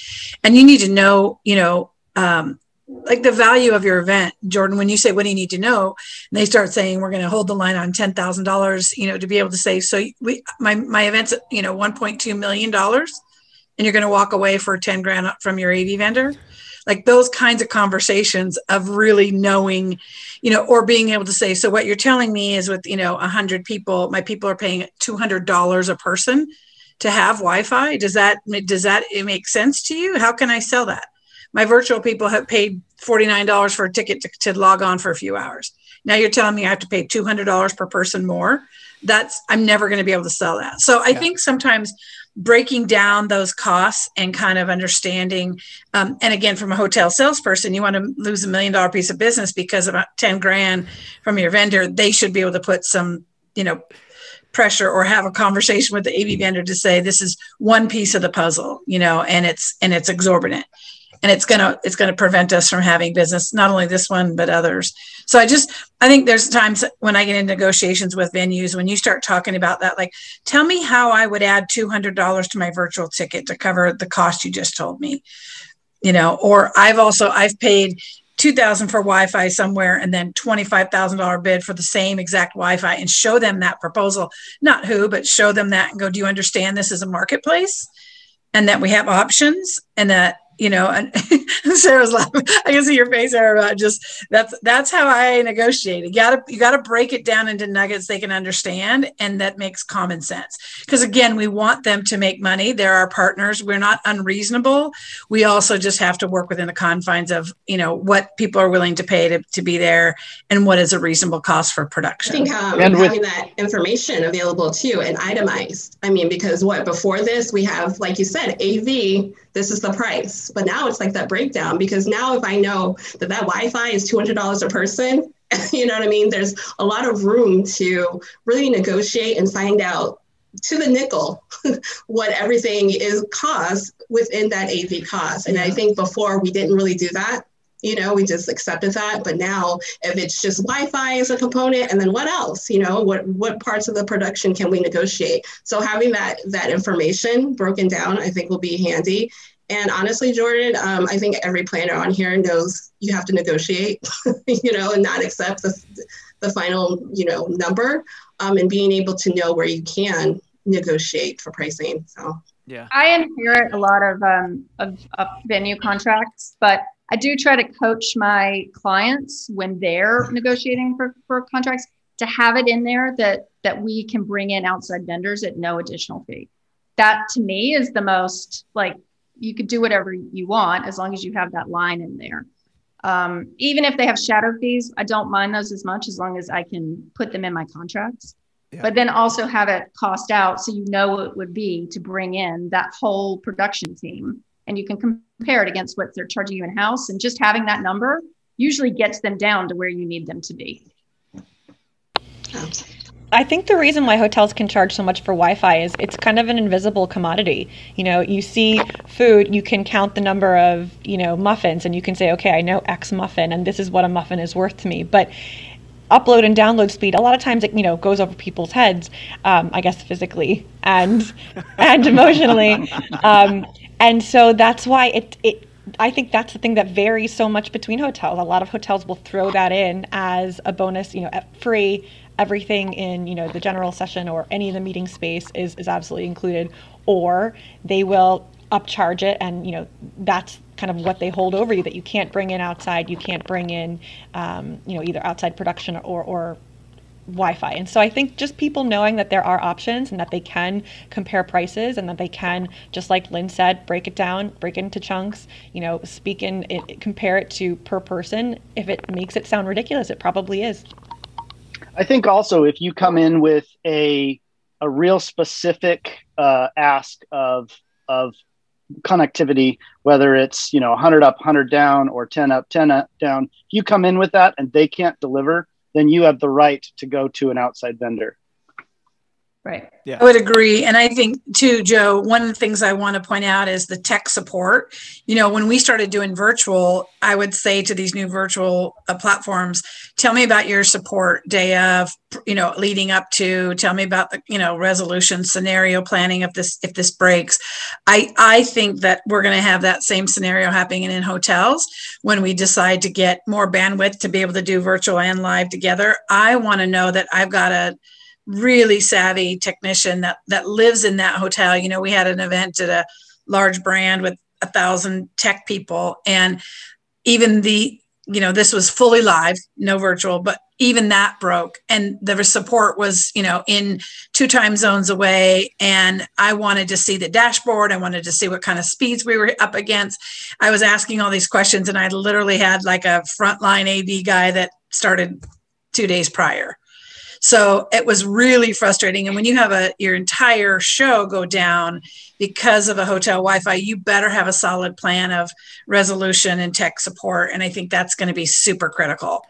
and you need to know, you know, um, like the value of your event. Jordan when you say what do you need to know? And they start saying we're going to hold the line on $10000 you know to be able to say so we my my event's you know 1.2 million dollars and you're going to walk away for 10 grand from your av vendor like those kinds of conversations of really knowing you know or being able to say so what you're telling me is with you know 100 people my people are paying $200 a person to have wi-fi does that does that it make sense to you how can i sell that my virtual people have paid $49 for a ticket to, to log on for a few hours. Now you're telling me I have to pay $200 per person more. That's, I'm never going to be able to sell that. So I yeah. think sometimes breaking down those costs and kind of understanding um, and again from a hotel salesperson you want to lose a million dollar piece of business because about 10 grand from your vendor they should be able to put some you know pressure or have a conversation with the av vendor to say this is one piece of the puzzle you know and it's and it's exorbitant. And it's to it's to prevent us from having business not only this one but others so i just i think there's times when i get in negotiations with venues when you start talking about that like tell me how i would add $200 to my virtual ticket to cover the cost you just told me. You know or i've also i've paid 2000 for wi-fi somewhere and then $25000 bid for the same exact wi-fi and show them that proposal. Not who but show them that and go do you understand this is a marketplace and that we have options and that you know, and Sarah's laughing. I can see your face, Sarah. About just that's that's how I negotiate. You gotta you gotta break it down into nuggets they can understand, and that makes common sense. Because again, we want them to make money. They're our partners. We're not unreasonable. We also just have to work within the confines of you know what people are willing to pay to, to be there, and what is a reasonable cost for production. I think um, and with- having that information available too and itemized. I mean, because what before this we have, like you said, AV this is the price. But now it's like that breakdown because now if I know that that Wi-Fi is $200 a person, you know what I mean? There's a lot of room to really negotiate and find out to the nickel what everything is cost within that AV cost. And yeah. I think before we didn't really do that you know we just accepted that but now if it's just wi-fi as a component and then what else you know what what parts of the production can we negotiate? So having that that information broken down i think will be handy. And honestly jordan um, i think every planner on here knows you have to negotiate you know and not accept the, the final you know number um, and being able to know where you can negotiate for pricing so. Yeah. I inherit a lot of um of, of venue contracts but I do try to coach my clients when they're negotiating for, for contracts to have it in there that that we can bring in outside vendors at no additional fee. That to me is the most like you could do whatever you want as long as you have that line in there. Um, even if they have shadow fees, I don't mind those as much as long as I can put them in my contracts. Yeah. But then also have it cost out so you know what it would be to bring in that whole production team and you can compare it against what they're charging you in house. And just having that number usually gets them down to where you need them to be. I think the reason why hotels can charge so much for Wi-Fi is it's kind of an invisible commodity. You know, you see food, you can count the number of, you know, muffins and you can say, okay, I know X muffin and this is what a muffin is worth to me. But upload and download speed a lot of times it you know goes over people's heads um, i guess physically and and emotionally um, and so that's why it it I think that's the thing that varies so much between hotels. A lot of hotels will throw that in as a bonus, you know, free. Everything in you know the general session or any of the meeting space is is absolutely included, or they will upcharge it, and you know that's kind of what they hold over you that you can't bring in outside. You can't bring in, um, you know, either outside production or or Wi-Fi. And so I think just people knowing that there are options and that they can compare prices and that they can, just like Lynn said, break it down, break it into chunks. You know, speak in it, compare it to per person. If it makes it sound ridiculous, it probably is. I think also if you come in with a a real specific uh, ask of of connectivity, whether it's you know 100 up, 100 down, or 10 up, 10 up, down. You come in with that and they can't deliver, then you have the right to go to an outside vendor. Right. Yeah. I would agree. And I think, too, Joe, one of the things I want to point out is the tech support. You know, when we started doing virtual, I would say to these new virtual uh, platforms, tell me about your support day of, you know, leading up to, tell me about the, you know, resolution scenario planning if this, if this breaks. I, I think that we're going to have that same scenario happening in hotels when we decide to get more bandwidth to be able to do virtual and live together. I want to know that I've got a, really savvy technician that that lives in that hotel. You know, we had an event at a large brand with a thousand tech people, and even the you know this was fully live, no virtual, but even that broke, and the support was you know in two time zones away, and I wanted to see the dashboard. I wanted to see what kind of speeds we were up against. I was asking all these questions, and I literally had like a frontline AV guy that started two days prior so it was really frustrating. And when you have a your entire show go down because of a hotel Wi-Fi, you better have a solid plan of resolution and tech support. And I think that's going to be super critical.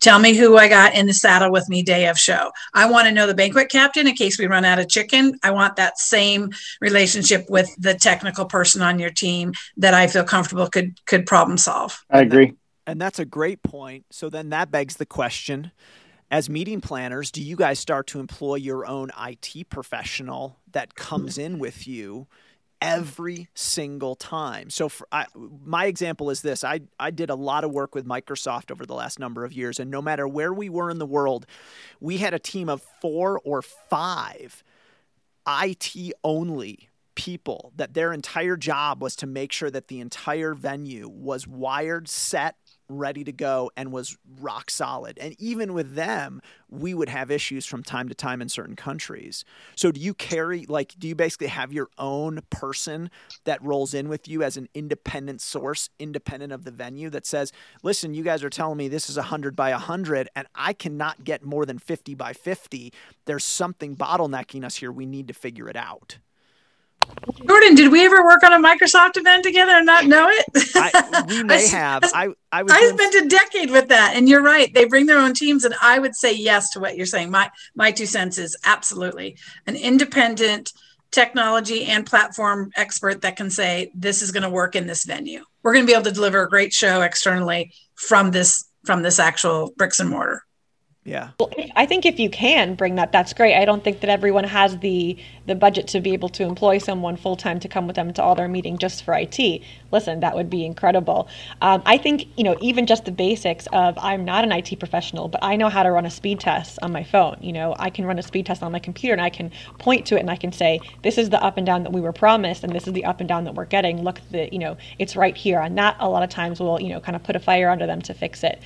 Tell me who I got in the saddle with me day of show. I want to know the banquet captain in case we run out of chicken. I want that same relationship with the technical person on your team that I feel comfortable could could problem solve. I agree. And that's a great point. So then that begs the question as meeting planners, do you guys start to employ your own IT professional that comes in with you every single time? So, for I, my example is this: I I did a lot of work with Microsoft over the last number of years, and no matter where we were in the world, we had a team of four or five IT only people that their entire job was to make sure that the entire venue was wired, set, ready to go and was rock solid. And even with them, we would have issues from time to time in certain countries. So do you carry like do you basically have your own person that rolls in with you as an independent source, independent of the venue that says, "Listen, you guys are telling me this is 100 by 100 and I cannot get more than 50 by 50. There's something bottlenecking us here. We need to figure it out." Jordan, did we ever work on a Microsoft event together and not know it? I, we may have. I I, I spent a decade with that, and you're right. They bring their own teams, and I would say yes to what you're saying. My my two cents is absolutely an independent technology and platform expert that can say this is going to work in this venue. We're going to be able to deliver a great show externally from this from this actual bricks and mortar. Yeah. Well, I think if you can bring that, that's great. I don't think that everyone has the the budget to be able to employ someone full time to come with them to all their meeting just for IT. Listen, that would be incredible. Um, I think you know even just the basics of I'm not an IT professional, but I know how to run a speed test on my phone. You know, I can run a speed test on my computer and I can point to it and I can say this is the up and down that we were promised and this is the up and down that we're getting. Look, the you know it's right here, and that a lot of times will you know kind of put a fire under them to fix it.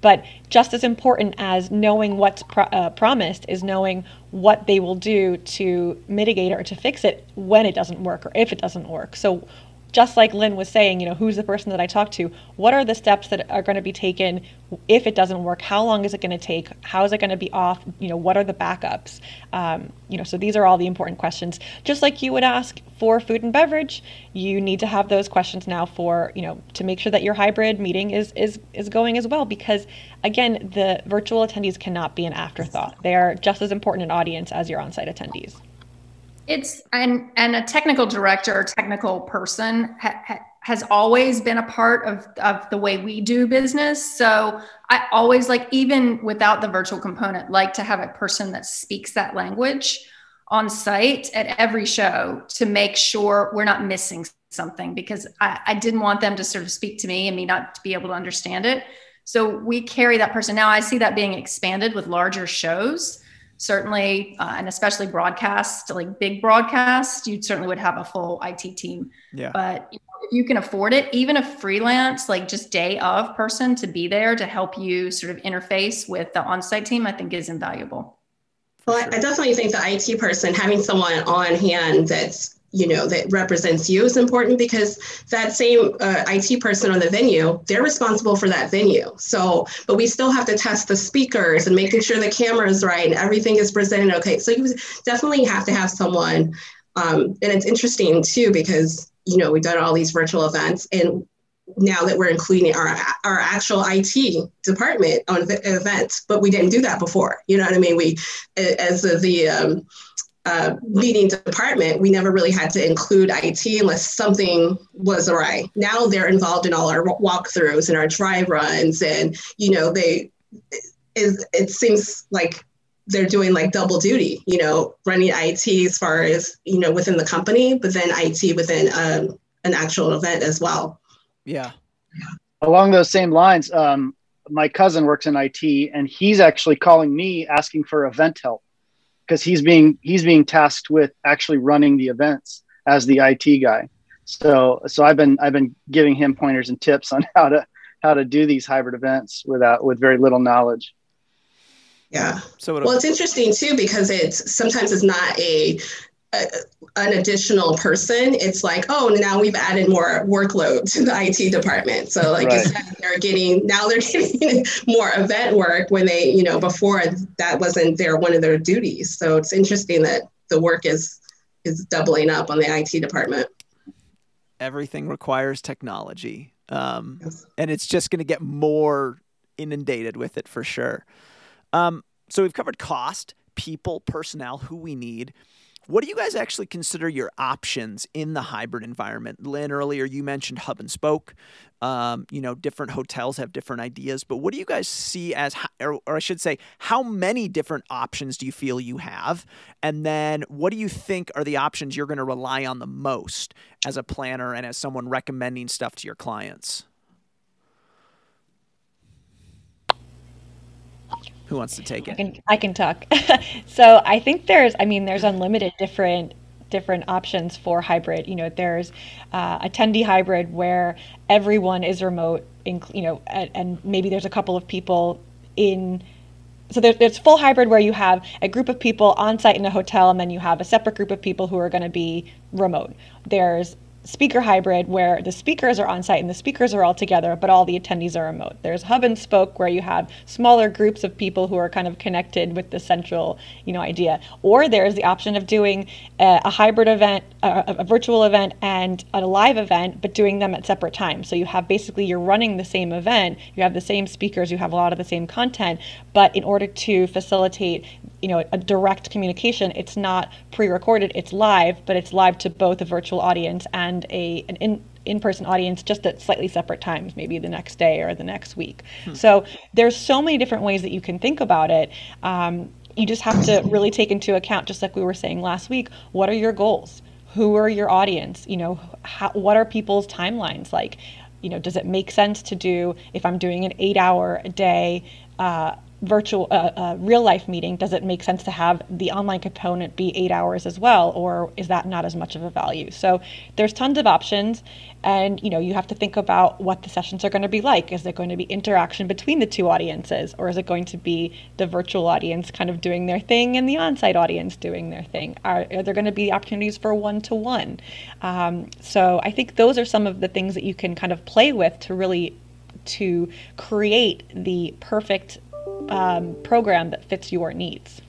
But just as important as knowing what's pro- uh, promised is knowing what they will do to mitigate or to fix it when it doesn't work or if it doesn't work. So, just like Lynn was saying, you know, who's the person that I talk to? What are the steps that are going to be taken if it doesn't work? How long is it going to take? How is it going to be off? You know, what are the backups? Um, you know, so these are all the important questions. Just like you would ask for food and beverage, you need to have those questions now for you know to make sure that your hybrid meeting is is is going as well. Because again, the virtual attendees cannot be an afterthought. They are just as important an audience as your on-site attendees. It's and and a technical director or technical person ha, ha, has always been a part of of the way we do business. So I always like even without the virtual component, like to have a person that speaks that language on site at every show to make sure we're not missing something because I, I didn't want them to sort of speak to me and me not to be able to understand it. So we carry that person. Now I see that being expanded with larger shows certainly, uh, and especially broadcast, like big broadcast, you certainly would have a full IT team. Yeah. But you know, if you can afford it, even a freelance, like just day of person to be there to help you sort of interface with the on-site team, I think is invaluable. Well, I definitely think the IT person having someone on hand that's you know that represents you is important because that same uh, IT person on the venue they're responsible for that venue so but we still have to test the speakers and making sure the camera is right and everything is presented okay so you definitely have to have someone um, and it's interesting too because you know we've done all these virtual events and now that we're including our our actual IT department on the events, but we didn't do that before. You know what I mean? We, as the, um, uh, leading department, we never really had to include IT unless something was awry. Now they're involved in all our walkthroughs and our dry runs, and you know they. It, it seems like they're doing like double duty, you know, running IT as far as you know within the company, but then IT within um, an actual event as well. Yeah. Along those same lines, um, my cousin works in IT, and he's actually calling me asking for event help because he's being he's being tasked with actually running the events as the IT guy. So so I've been I've been giving him pointers and tips on how to how to do these hybrid events without with very little knowledge. Yeah. So well, it's interesting too because it's sometimes it's not a a, an additional person, it's like, oh, now we've added more workload to the IT department. So like right. they're getting now they're getting more event work when they, you know, before that wasn't their one of their duties. So it's interesting that the work is is doubling up on the IT department. Everything requires technology, um, yes. and it's just going to get more inundated with it for sure. Um, so we've covered cost, people, personnel, who we need. What do you guys actually consider your options in the hybrid environment? Lynn, earlier you mentioned hub and spoke. Um, you know, different hotels have different ideas, but what do you guys see as, or, or I should say, how many different options do you feel you have? And then what do you think are the options you're going to rely on the most as a planner and as someone recommending stuff to your clients? Who wants to take it? I can, I can talk. so I think there's, I mean, there's unlimited different different options for hybrid. You know, there's uh, attendee hybrid where everyone is remote, in, you know, and, and, maybe there's a couple of people in. So there's, there's full hybrid where you have a group of people on site in a hotel, and then you have a separate group of people who are going to be remote. There's speaker hybrid where the speakers are on site and the speakers are all together, but all the attendees are remote. There's hub and spoke where you have smaller groups of people who are kind of connected with the central, you know, idea. Or there's the option of doing a, a hybrid event, a, a, virtual event, and a live event, but doing them at separate times. So you have basically you're running the same event, you have the same speakers, you have a lot of the same content, but in order to facilitate you know a direct communication. It's not pre-recorded it's live but it's live to both a virtual audience and a an in in-person audience just at slightly separate times maybe the next day or the next week. Hmm. so there's so many different ways that you can think about it. Um, you just have to really take into account just like we were saying last week what are your goals? Who are your audience? You know how, what are people's timelines like? You know does it make sense to do if i'm doing an eight hour a day uh, virtual uh, uh, real life meeting does it make sense to have the online component be eight hours as well or is that not as much of a value? So there's tons of options and you know you have to think about what the sessions are going to be like. Is there going to be interaction between the two audiences or is it going to be the virtual audience kind of doing their thing and the on-site audience doing their thing? Are, are there going to be opportunities for one-to-one? Um, so i think those are some of the things that you can kind of play with to really to create the perfect um, program that fits your needs.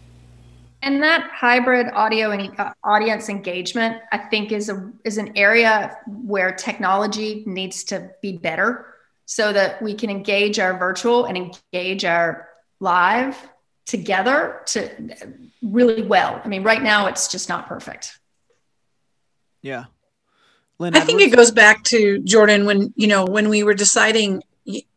And that hybrid audio and uh, audience engagement, I think, is a is an area where technology needs to be better, so that we can engage our virtual and engage our live together to really well. I mean, right now it's just not perfect. Yeah. Lynn, I think it goes back to Jordan when you know when we were deciding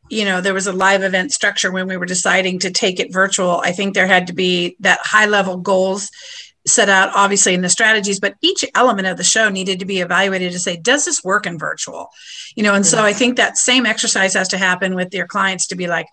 you know there was a live event structure when we were deciding to take it virtual. I think there had to be that high level goals set out obviously in the strategies but each element of the show needed to be evaluated to say does this work in virtual? You know and so i think that same exercise has to happen with your clients to be like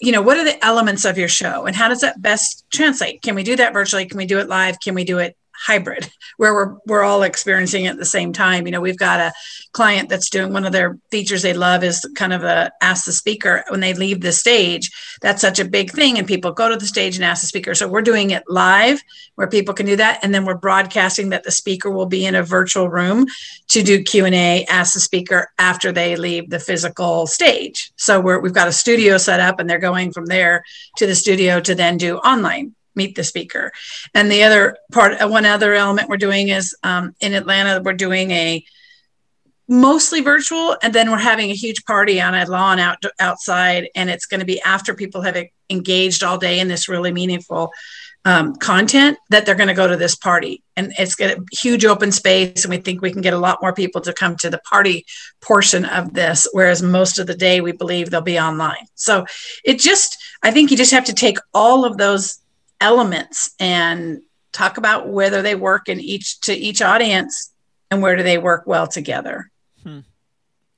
you know what are the elements of your show and how does that best translate? Can we do that virtually? Can we do it live? Can we do it hybrid where we're we're all experiencing it at the same time. You know we've got a client that's doing one of their features they love is kind of a ask the speaker when they leave the stage that's such a big thing and people go to the stage and ask the speaker. So we're doing it live where people can do that and then we're broadcasting that the speaker will be in a virtual room to do q&a ask the speaker after they leave the physical stage. So we're, we've got a studio set up and they're going from there to the studio to then do online meet the speaker. And the other part, uh, one other element we're doing is um, in Atlanta, we're doing a mostly virtual, and then we're having a huge party on a lawn out outside, and it's going to be after people have engaged all day in this really meaningful um, content that they're going to go to this party and it's got a huge open space and we think we can get a lot more people to come to the party portion of this whereas most of the day we believe they'll be online so it just i think you just have to take all of those elements and talk about whether they work in each to each audience and where do they work well together. Hmm.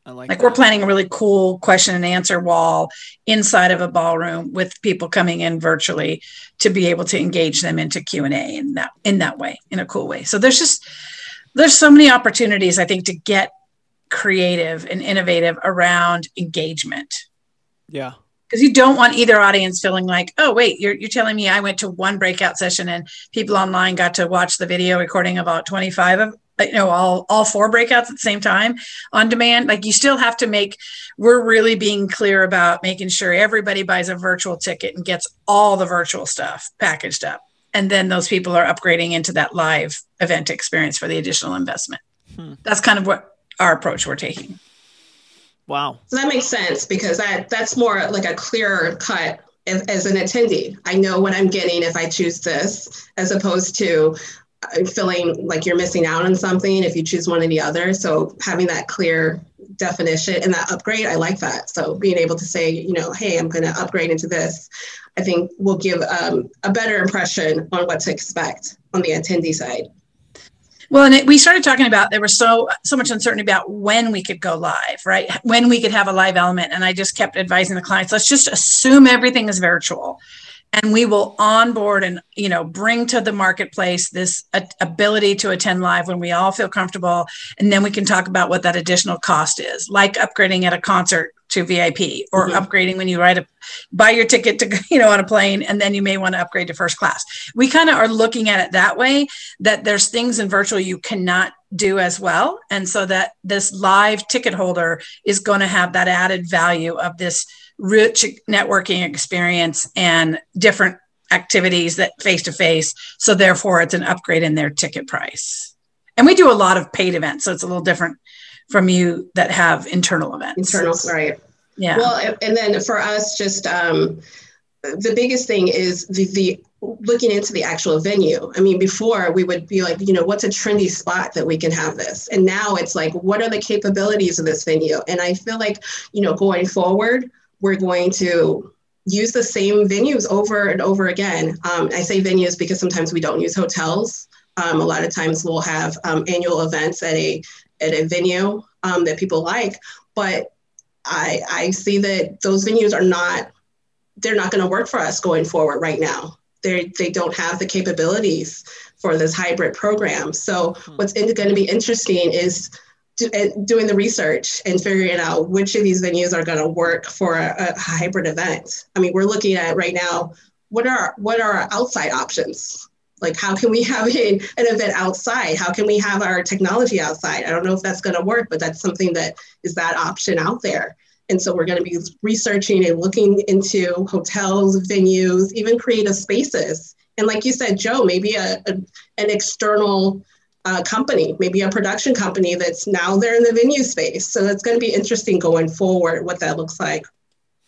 I like, like we're planning a really cool question and answer wall inside of a ballroom with people coming in virtually to be able to engage them into Q and A in that in that way, in a cool way. So there's just there's so many opportunities I think to get creative and innovative around engagement. Yeah because you don't want either audience feeling like, oh, wait, you're, you're telling me I went to one breakout session and people online got to watch the video recording about 25 of, you know, all, all four breakouts at the same time on demand. Like you still have to make, we're really being clear about making sure everybody buys a virtual ticket and gets all the virtual stuff packaged up. And then those people are upgrading into that live event experience for the additional investment. Hmm. That's kind of what our approach we're taking. Wow. So that makes sense because that that's more like a clearer cut as, as an attendee. I know what I'm getting if I choose this, as opposed to uh, feeling like you're missing out on something if you choose one or the other. So having that clear definition and that upgrade, I like that. So being able to say, you know, hey, I'm going to upgrade into this, I think will give um, a better impression on what to expect on the attendee side. Well, and it, we started talking about there was so so much uncertainty about when we could go live, right? When we could have a live element, and I just kept advising the clients, let's just assume everything is virtual, and we will onboard and you know bring to the marketplace this ability to attend live when we all feel comfortable, and then we can talk about what that additional cost is, like upgrading at a concert to VIP or mm-hmm. upgrading when you a buy your ticket to you know on a plane and then you may want to upgrade to first class. We kind of are looking at it that way that there's things in virtual you cannot do as well and so that this live ticket holder is going to have that added value of this rich networking experience and different activities that face to face so therefore it's an upgrade in their ticket price. And we do a lot of paid events so it's a little different from you that have internal events. Internal, right. Yeah. Well, and then for us, just um, the biggest thing is the, the looking into the actual venue. I mean, before we would be like, you know, what's a trendy spot that we can have this? And now it's like, what are the capabilities of this venue? And I feel like, you know, going forward, we're going to use the same venues over and over again. Um, I say venues because sometimes we don't use hotels. Um, a lot of times we'll have um, annual events at a at a venue um, that people like, but I I see that those venues are not they're not going to work for us going forward right now. They they don't have the capabilities for this hybrid program. So hmm. what's going to be interesting is do, uh, doing the research and figuring out which of these venues are going to work for a, a, hybrid event. I mean, we're looking at right now what are what are our outside options like, how can we have a, an event outside? How can we have our technology outside? I don't know if that's going to work, but that's something that is that option out there. And so we're going to be researching and looking into hotels, venues, even creative spaces. And like you said, Joe, maybe a, a an external uh, company, maybe a production company that's now there in the venue space. So it's going to be interesting going forward what that looks like.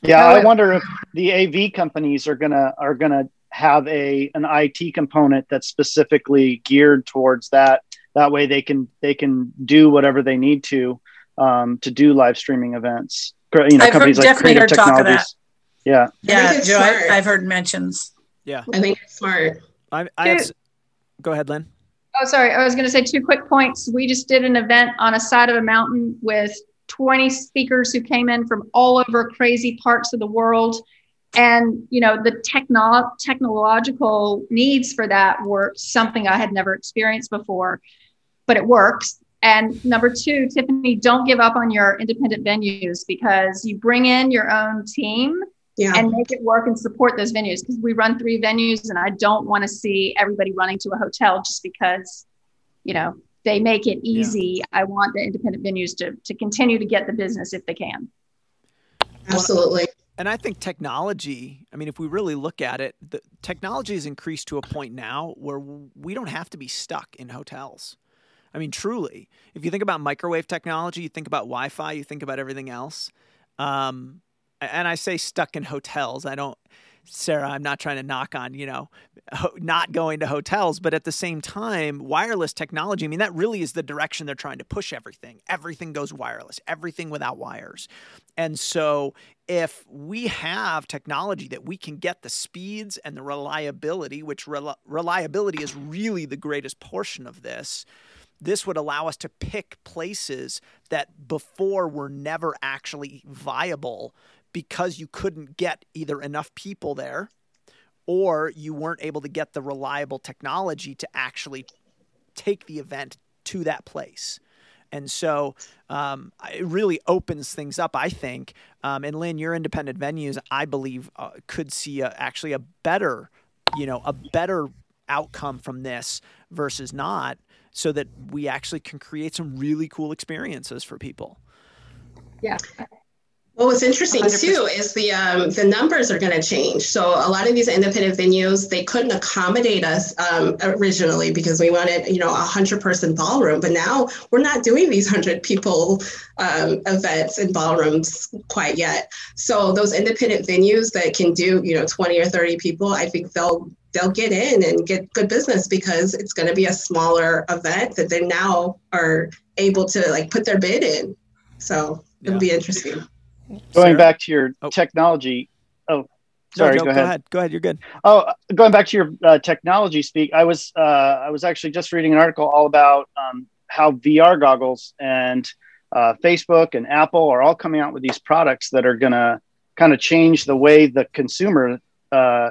Yeah, I wonder if the AV companies are gonna are gonna have a an IT component that's specifically geared towards that. That way, they can they can do whatever they need to um, to do live streaming events. You know, I've companies heard, like Creative Technologies. Yeah, yeah, Joe. I, have heard mentions. Yeah, I think it's smart. I, I have, go ahead, Lynn. Oh, sorry. I was going to say two quick points. We just did an event on a side of a mountain with 20 speakers who came in from all over crazy parts of the world and you know the techno- technological needs for that were something i had never experienced before but it works. And number two tiffany don't give up on your independent venues because you bring in your own team yeah. and make it work and support those venues. Because we run three venues and i don't want to see everybody running to a hotel just because you know they make it easy. Yeah. i want the independent venues to to continue to get the business if they can. Absolutely and I think technology, I mean, if we really look at it, the technology has increased to a point now where we don't have to be stuck in hotels. I mean, truly, if you think about microwave technology, you think about Wi Fi, you think about everything else. Um, and I say stuck in hotels. I don't, Sarah, I'm not trying to knock on, you know, not going to hotels, but at the same time, wireless technology, I mean, that really is the direction they're trying to push everything. Everything goes wireless, everything without wires. And so, if we have technology that we can get the speeds and the reliability, which reliability is really the greatest portion of this, this would allow us to pick places that before were never actually viable because you couldn't get either enough people there or you weren't able to get the reliable technology to actually take the event to that place. And so um, it really opens things up, I think. Um, and Lynn, your independent venues, I believe, uh, could see a, actually a better, you know, a better outcome from this versus not, so that we actually can create some really cool experiences for people. Yeah, well, what's interesting 100%. too is the um, the numbers are going to change. So a lot of these independent venues they couldn't accommodate us um, originally because we wanted you know a hundred person ballroom, but now we're not doing these hundred people um, events in ballrooms quite yet. So those independent venues that can do you know twenty or thirty people, I think they'll they'll get in and get good business because it's going to be a smaller event that they now are able to like put their bid in. So it'll be interesting. Going Sarah? back to your oh. technology. Oh, sorry. No, go, ahead. go, ahead. go ahead. You're good. Oh, going back to your uh, technology speak. I was uh, I was actually just reading an article all about um, how VR goggles and uh, Facebook and Apple are all coming out with these products that are going to kind of change the way the consumer uh,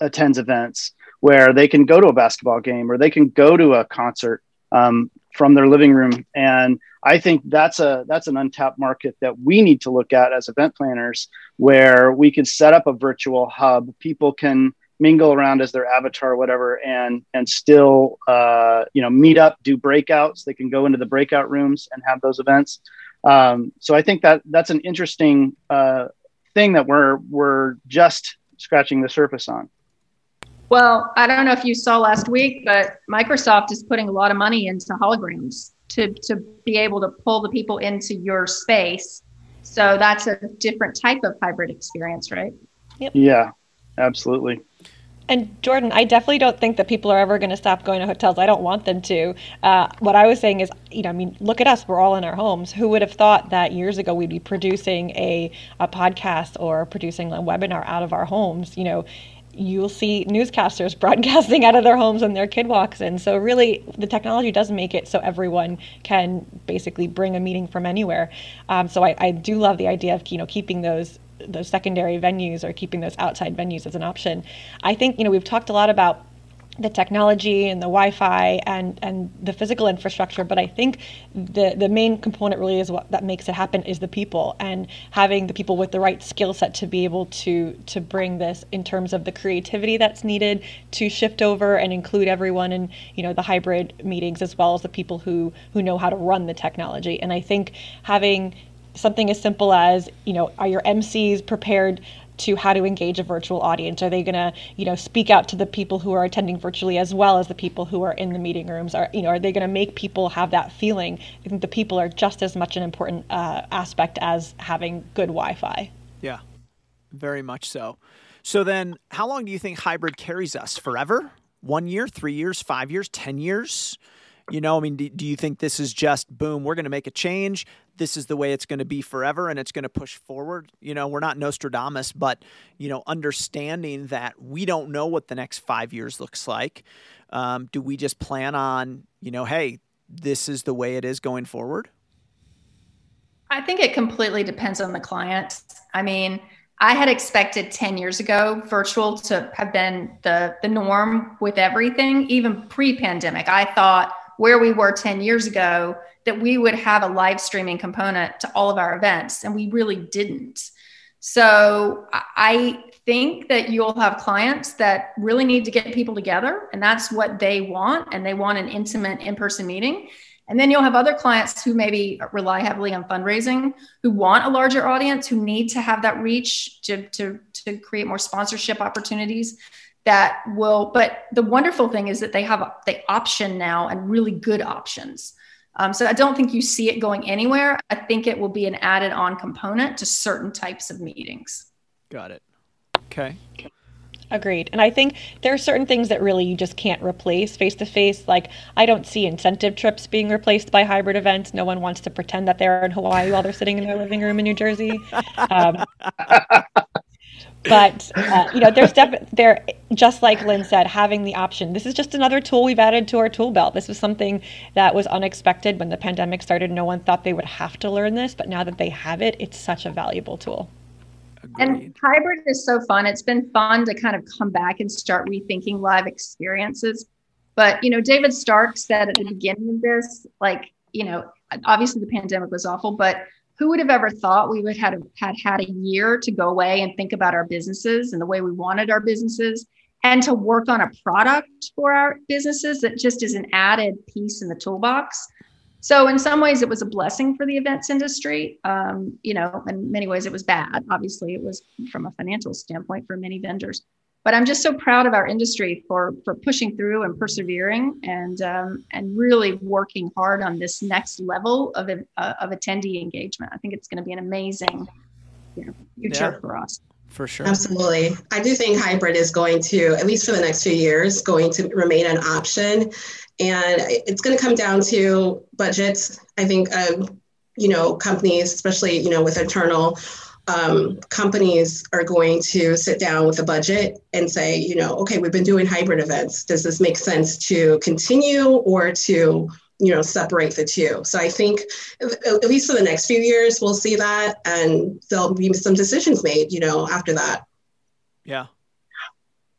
attends events, where they can go to a basketball game or they can go to a concert um, from their living room and I think that's a that's an untapped market that we need to look at as event planners, where we can set up a virtual hub. People can mingle around as their avatar, whatever, and and still uh, you know meet up, do breakouts. They can go into the breakout rooms and have those events. Um, so I think that that's an interesting uh, thing that we're we're just scratching the surface on. Well, I don't know if you saw last week, but Microsoft is putting a lot of money into holograms to to be able to pull the people into your space. So that's a different type of hybrid experience, right? Yep. Yeah, absolutely. And Jordan, I definitely don't think that people are ever going to stop going to hotels. I don't want them to. Uh, what I was saying is, you know, I mean, look at us. We're all in our homes. Who would have thought that years ago we'd be producing a, a podcast or producing a webinar out of our homes? You know, you'll see newscasters broadcasting out of their homes when their kid walks in. So really, the technology does make it so everyone can basically bring a meeting from anywhere. Um, so I, I do love the idea of you know keeping those those secondary venues or keeping those outside venues as an option. I think you know we've talked a lot about the technology and the Wi-Fi and and the physical infrastructure, but I think the the main component really is what that makes it happen is the people and having the people with the right skill set to be able to to bring this in terms of the creativity that's needed to shift over and include everyone in you know the hybrid meetings as well as the people who who know how to run the technology. And I think having something as simple as you know are your MCs prepared to how to engage a virtual audience? Are they going to, you know, speak out to the people who are attending virtually as well as the people who are in the meeting rooms? Are you know, are they going to make people have that feeling? I think the people are just as much an important uh, aspect as having good Wi-Fi. Yeah, very much so. So then, how long do you think hybrid carries us? Forever? One year, three years, five years, ten years? You know, I mean, do, do you think this is just boom, we're going to make a change? This is the way it's going to be forever and it's going to push forward? You know, we're not Nostradamus, but, you know, understanding that we don't know what the next five years looks like. Um, do we just plan on, you know, hey, this is the way it is going forward? I think it completely depends on the client. I mean, I had expected 10 years ago virtual to have been the, the norm with everything, even pre pandemic. I thought where we were 10 years ago that we would have a live streaming component to all of our events, and we really didn't. So I think that you'll have clients that really need to get people together, and that's what they want, and they want an intimate in person meeting. And then you'll have other clients who maybe rely heavily on fundraising, who want a larger audience, who need to have that reach to, to, to create more sponsorship opportunities that will, but the wonderful thing is that they have the option now and really good options. Um, so I don't think you see it going anywhere. I think it will be an added on component to certain types of meetings. Got it. Okay. Agreed. And I think there are certain things that really you just can't replace face to face. Like, I don't see incentive trips being replaced by hybrid events. No one wants to pretend that they're in Hawaii while they're sitting in their living room in New Jersey. Um, but uh, you know, there's definitely there. Just like Lynn said, having the option. This is just another tool we've added to our tool belt. This was something that was unexpected when the pandemic started. No one thought they would have to learn this, but now that they have it, it's such a valuable tool. Agreed. And hybrid is so fun. It's been fun to kind of come back and start rethinking live experiences. But, you know, David Stark said at the beginning of this, like, you know, obviously the pandemic was awful, but who would have ever thought we would have had had a year to go away and think about our businesses and the way we wanted our businesses and to work on a product for our businesses that just is an added piece in the toolbox so in some ways, it was a blessing for the events industry. Um, you know, in many ways, it was bad. Obviously, it was from a financial standpoint for many vendors. But I'm just so proud of our industry for for pushing through and persevering and um, and really working hard on this next level of uh, of attendee engagement. I think it's going to be an amazing you know, future yeah. for us for sure. Absolutely. I do think hybrid is going to, at least for the next few years, going to remain an option. And it's going to come down to budgets. I think, uh, you know, companies, especially, you know, with internal um, companies are going to sit down with a budget and say, you know, okay, we've been doing hybrid events. Does this make sense to continue or to, you know, separate the two? So I think, at least for the next few years, we'll see that, and there'll be some decisions made, you know, after that. Yeah,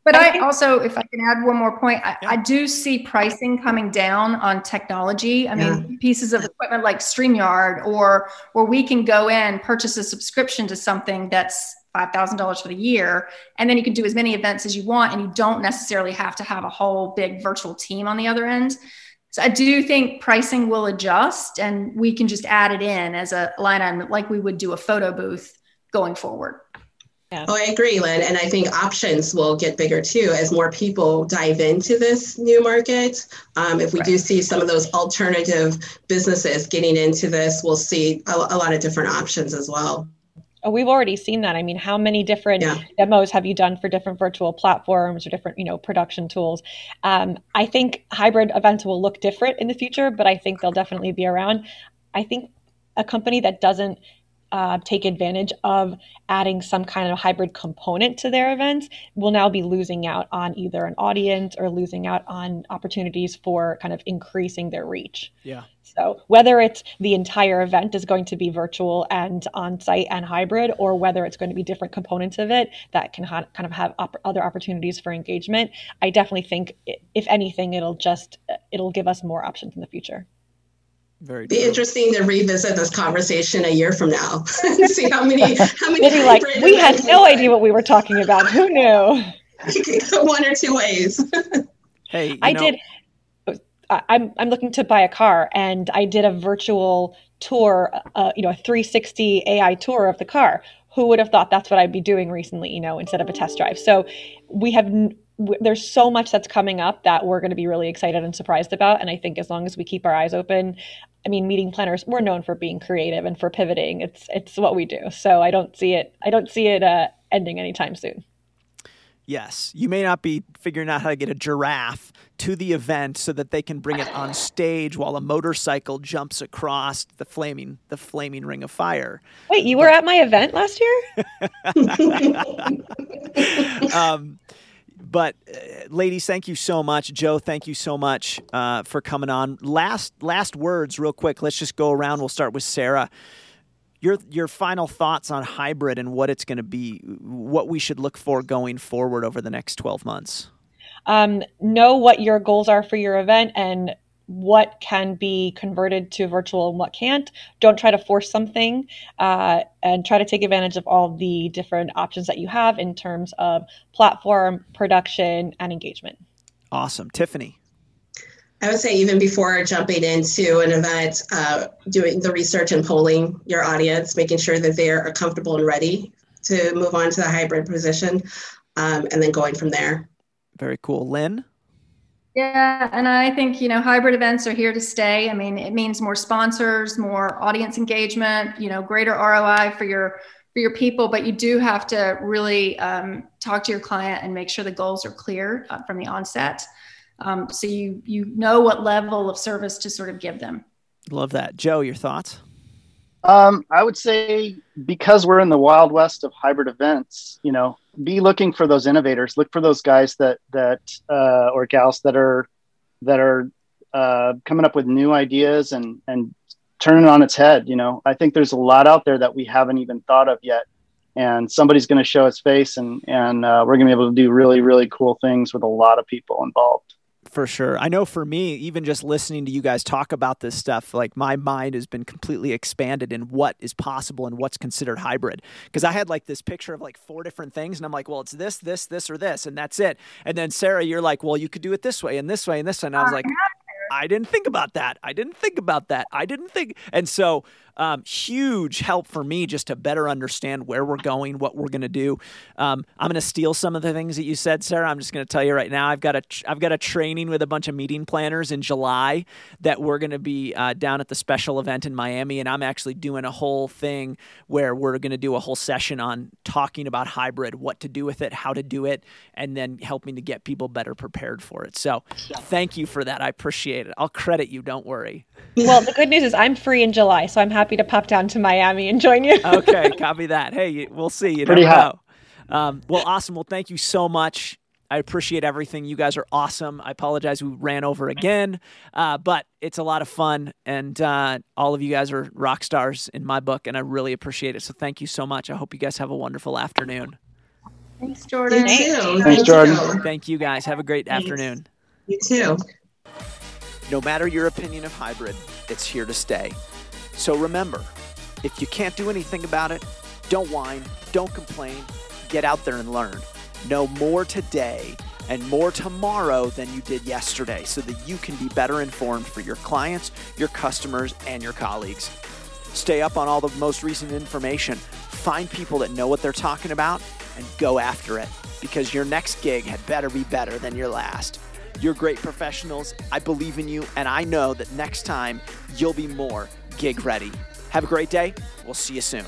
but I, I also, if I can add one more point, I, yeah. I, do see pricing coming down on technology. I mean, yeah. pieces of equipment like StreamYard, or where we can go in, purchase a subscription to something that's $5,000 for the year, and then you can do as many events as you want, and you don't necessarily have to have a whole big virtual team on the other end. So I do think pricing will adjust, and we can just add it in as a line item, like we would do a photo booth going forward. Yeah. Oh, I agree, Lynn. And I think options will get bigger too as more people dive into this new market. Um, if we right. do see some of those alternative businesses getting into this, we'll see a, a lot of different options as well. Oh, we've already seen that. I mean, how many different yeah. demos have you done for different virtual platforms or different, you know, production tools? Um, I think hybrid events will look different in the future, but I think they'll definitely be around. I think a company that doesn't uh, take advantage of adding some kind of hybrid component to their events will now be losing out on either an audience or losing out on opportunities for kind of increasing their reach. Yeah. So whether it's the entire event is going to be virtual and on site and hybrid, or whether it's going to be different components of it that can ha- kind of have op- other opportunities for engagement, I definitely think if anything, it'll just it'll give us more options in the future. Very be interesting to revisit this conversation a year from now and see how many how many Maybe like we had no idea what we were talking about. Who knew? One or two ways. hey, I know. did. I'm I'm looking to buy a car, and I did a virtual tour, uh, you know, a 360 AI tour of the car. Who would have thought that's what I'd be doing recently, you know, instead of a test drive? So we have there's so much that's coming up that we're going to be really excited and surprised about and i think as long as we keep our eyes open i mean meeting planners we're known for being creative and for pivoting. It's it's what we do. So i don't see it i don't see it uh, ending anytime soon. Yes. You may not be figuring out how to get a giraffe to the event so that they can bring it on stage while a motorcycle jumps across the flaming the flaming ring of fire. Wait you but, were at my event last year? Um, but uh, ladies, thank you so much. Joe, thank you so much uh, for coming on. Last last words, real quick. Let's just go around. We'll start with Sarah. your your final thoughts on hybrid and what it's going to be, what we should look for going forward over the next 12 months. Um, know what your goals are for your event and what can be converted to virtual and what can't. Don't try to force something uh, and try to take advantage of all the different options that you have in terms of platform, production, and engagement. Awesome. Tiffany. I would say even before jumping into an event, uh, doing the research and polling your audience, making sure that they're comfortable and ready to move on to the hybrid position, um, and then going from there. Very cool. Lynn? Yeah, and I think, you know, hybrid events are here to stay. I mean, it means more sponsors, more audience engagement, you know, greater ROI for your for your people, but you do have to really um, talk to your client and make sure the goals are clear uh, from the onset. Um, so you you know what level of service to sort of give them. Love that, Joe. Your thoughts? Um, I would say because we're in the wild west of hybrid events, you know, be looking for those innovators. Look for those guys that that uh, or gals that are that are uh, coming up with new ideas and and turning on its head. You know, I think there's a lot out there that we haven't even thought of yet, and somebody's going to show its face, and and uh, we're going to be able to do really really cool things with a lot of people involved for sure. I know for me, even just listening to you guys talk about this stuff, like my mind has been completely expanded in what is possible and what's considered hybrid. Because I had like this picture of like four different things, and I'm like, well, it's this, this, this, or this, and that's it. And then Sarah, you're like, well, you could do it this way and this way and this way. And I was like, I didn't think about that. I didn't think about that. I didn't think. And so um, huge help for me just to better understand where we're going, what we're going to do. Um, I'm going to steal some of the things that you said, Sarah. I'm just going to tell you right now. I've got a I've got a training with a bunch of meeting planners in July that we're going to be uh, down at the special event in Miami, and I'm actually doing a whole thing where we're going to do a whole session on talking about hybrid, what to do with it, how to do it, and then helping to get people better prepared for it. So, thank you for that. I appreciate it. I'll credit you. Don't worry. Well, the good news is I'm free in July, so I'm happy to pop down to Miami and join you. okay, copy that. Hey, we'll see. You Pretty hot. Um, well, awesome. Well, thank you so much. I appreciate everything. You guys are awesome. I apologize we ran over again, uh, but it's a lot of fun, and uh, all of you guys are rock stars in my book, and I really appreciate it. So thank you so much. I hope you guys have a wonderful afternoon. Thanks, Jordan. You too. Thanks, Jordan. Thank you guys. Have a great Thanks. afternoon. You too. No matter your opinion of hybrid, it's here to stay. So remember, if you can't do anything about it, don't whine, don't complain, get out there and learn. Know more today and more tomorrow than you did yesterday so that you can be better informed for your clients, your customers, and your colleagues. Stay up on all the most recent information. Find people that know what they're talking about and go after it because your next gig had better be better than your last. You're great professionals. I believe in you, and I know that next time you'll be more gig ready. Have a great day. We'll see you soon.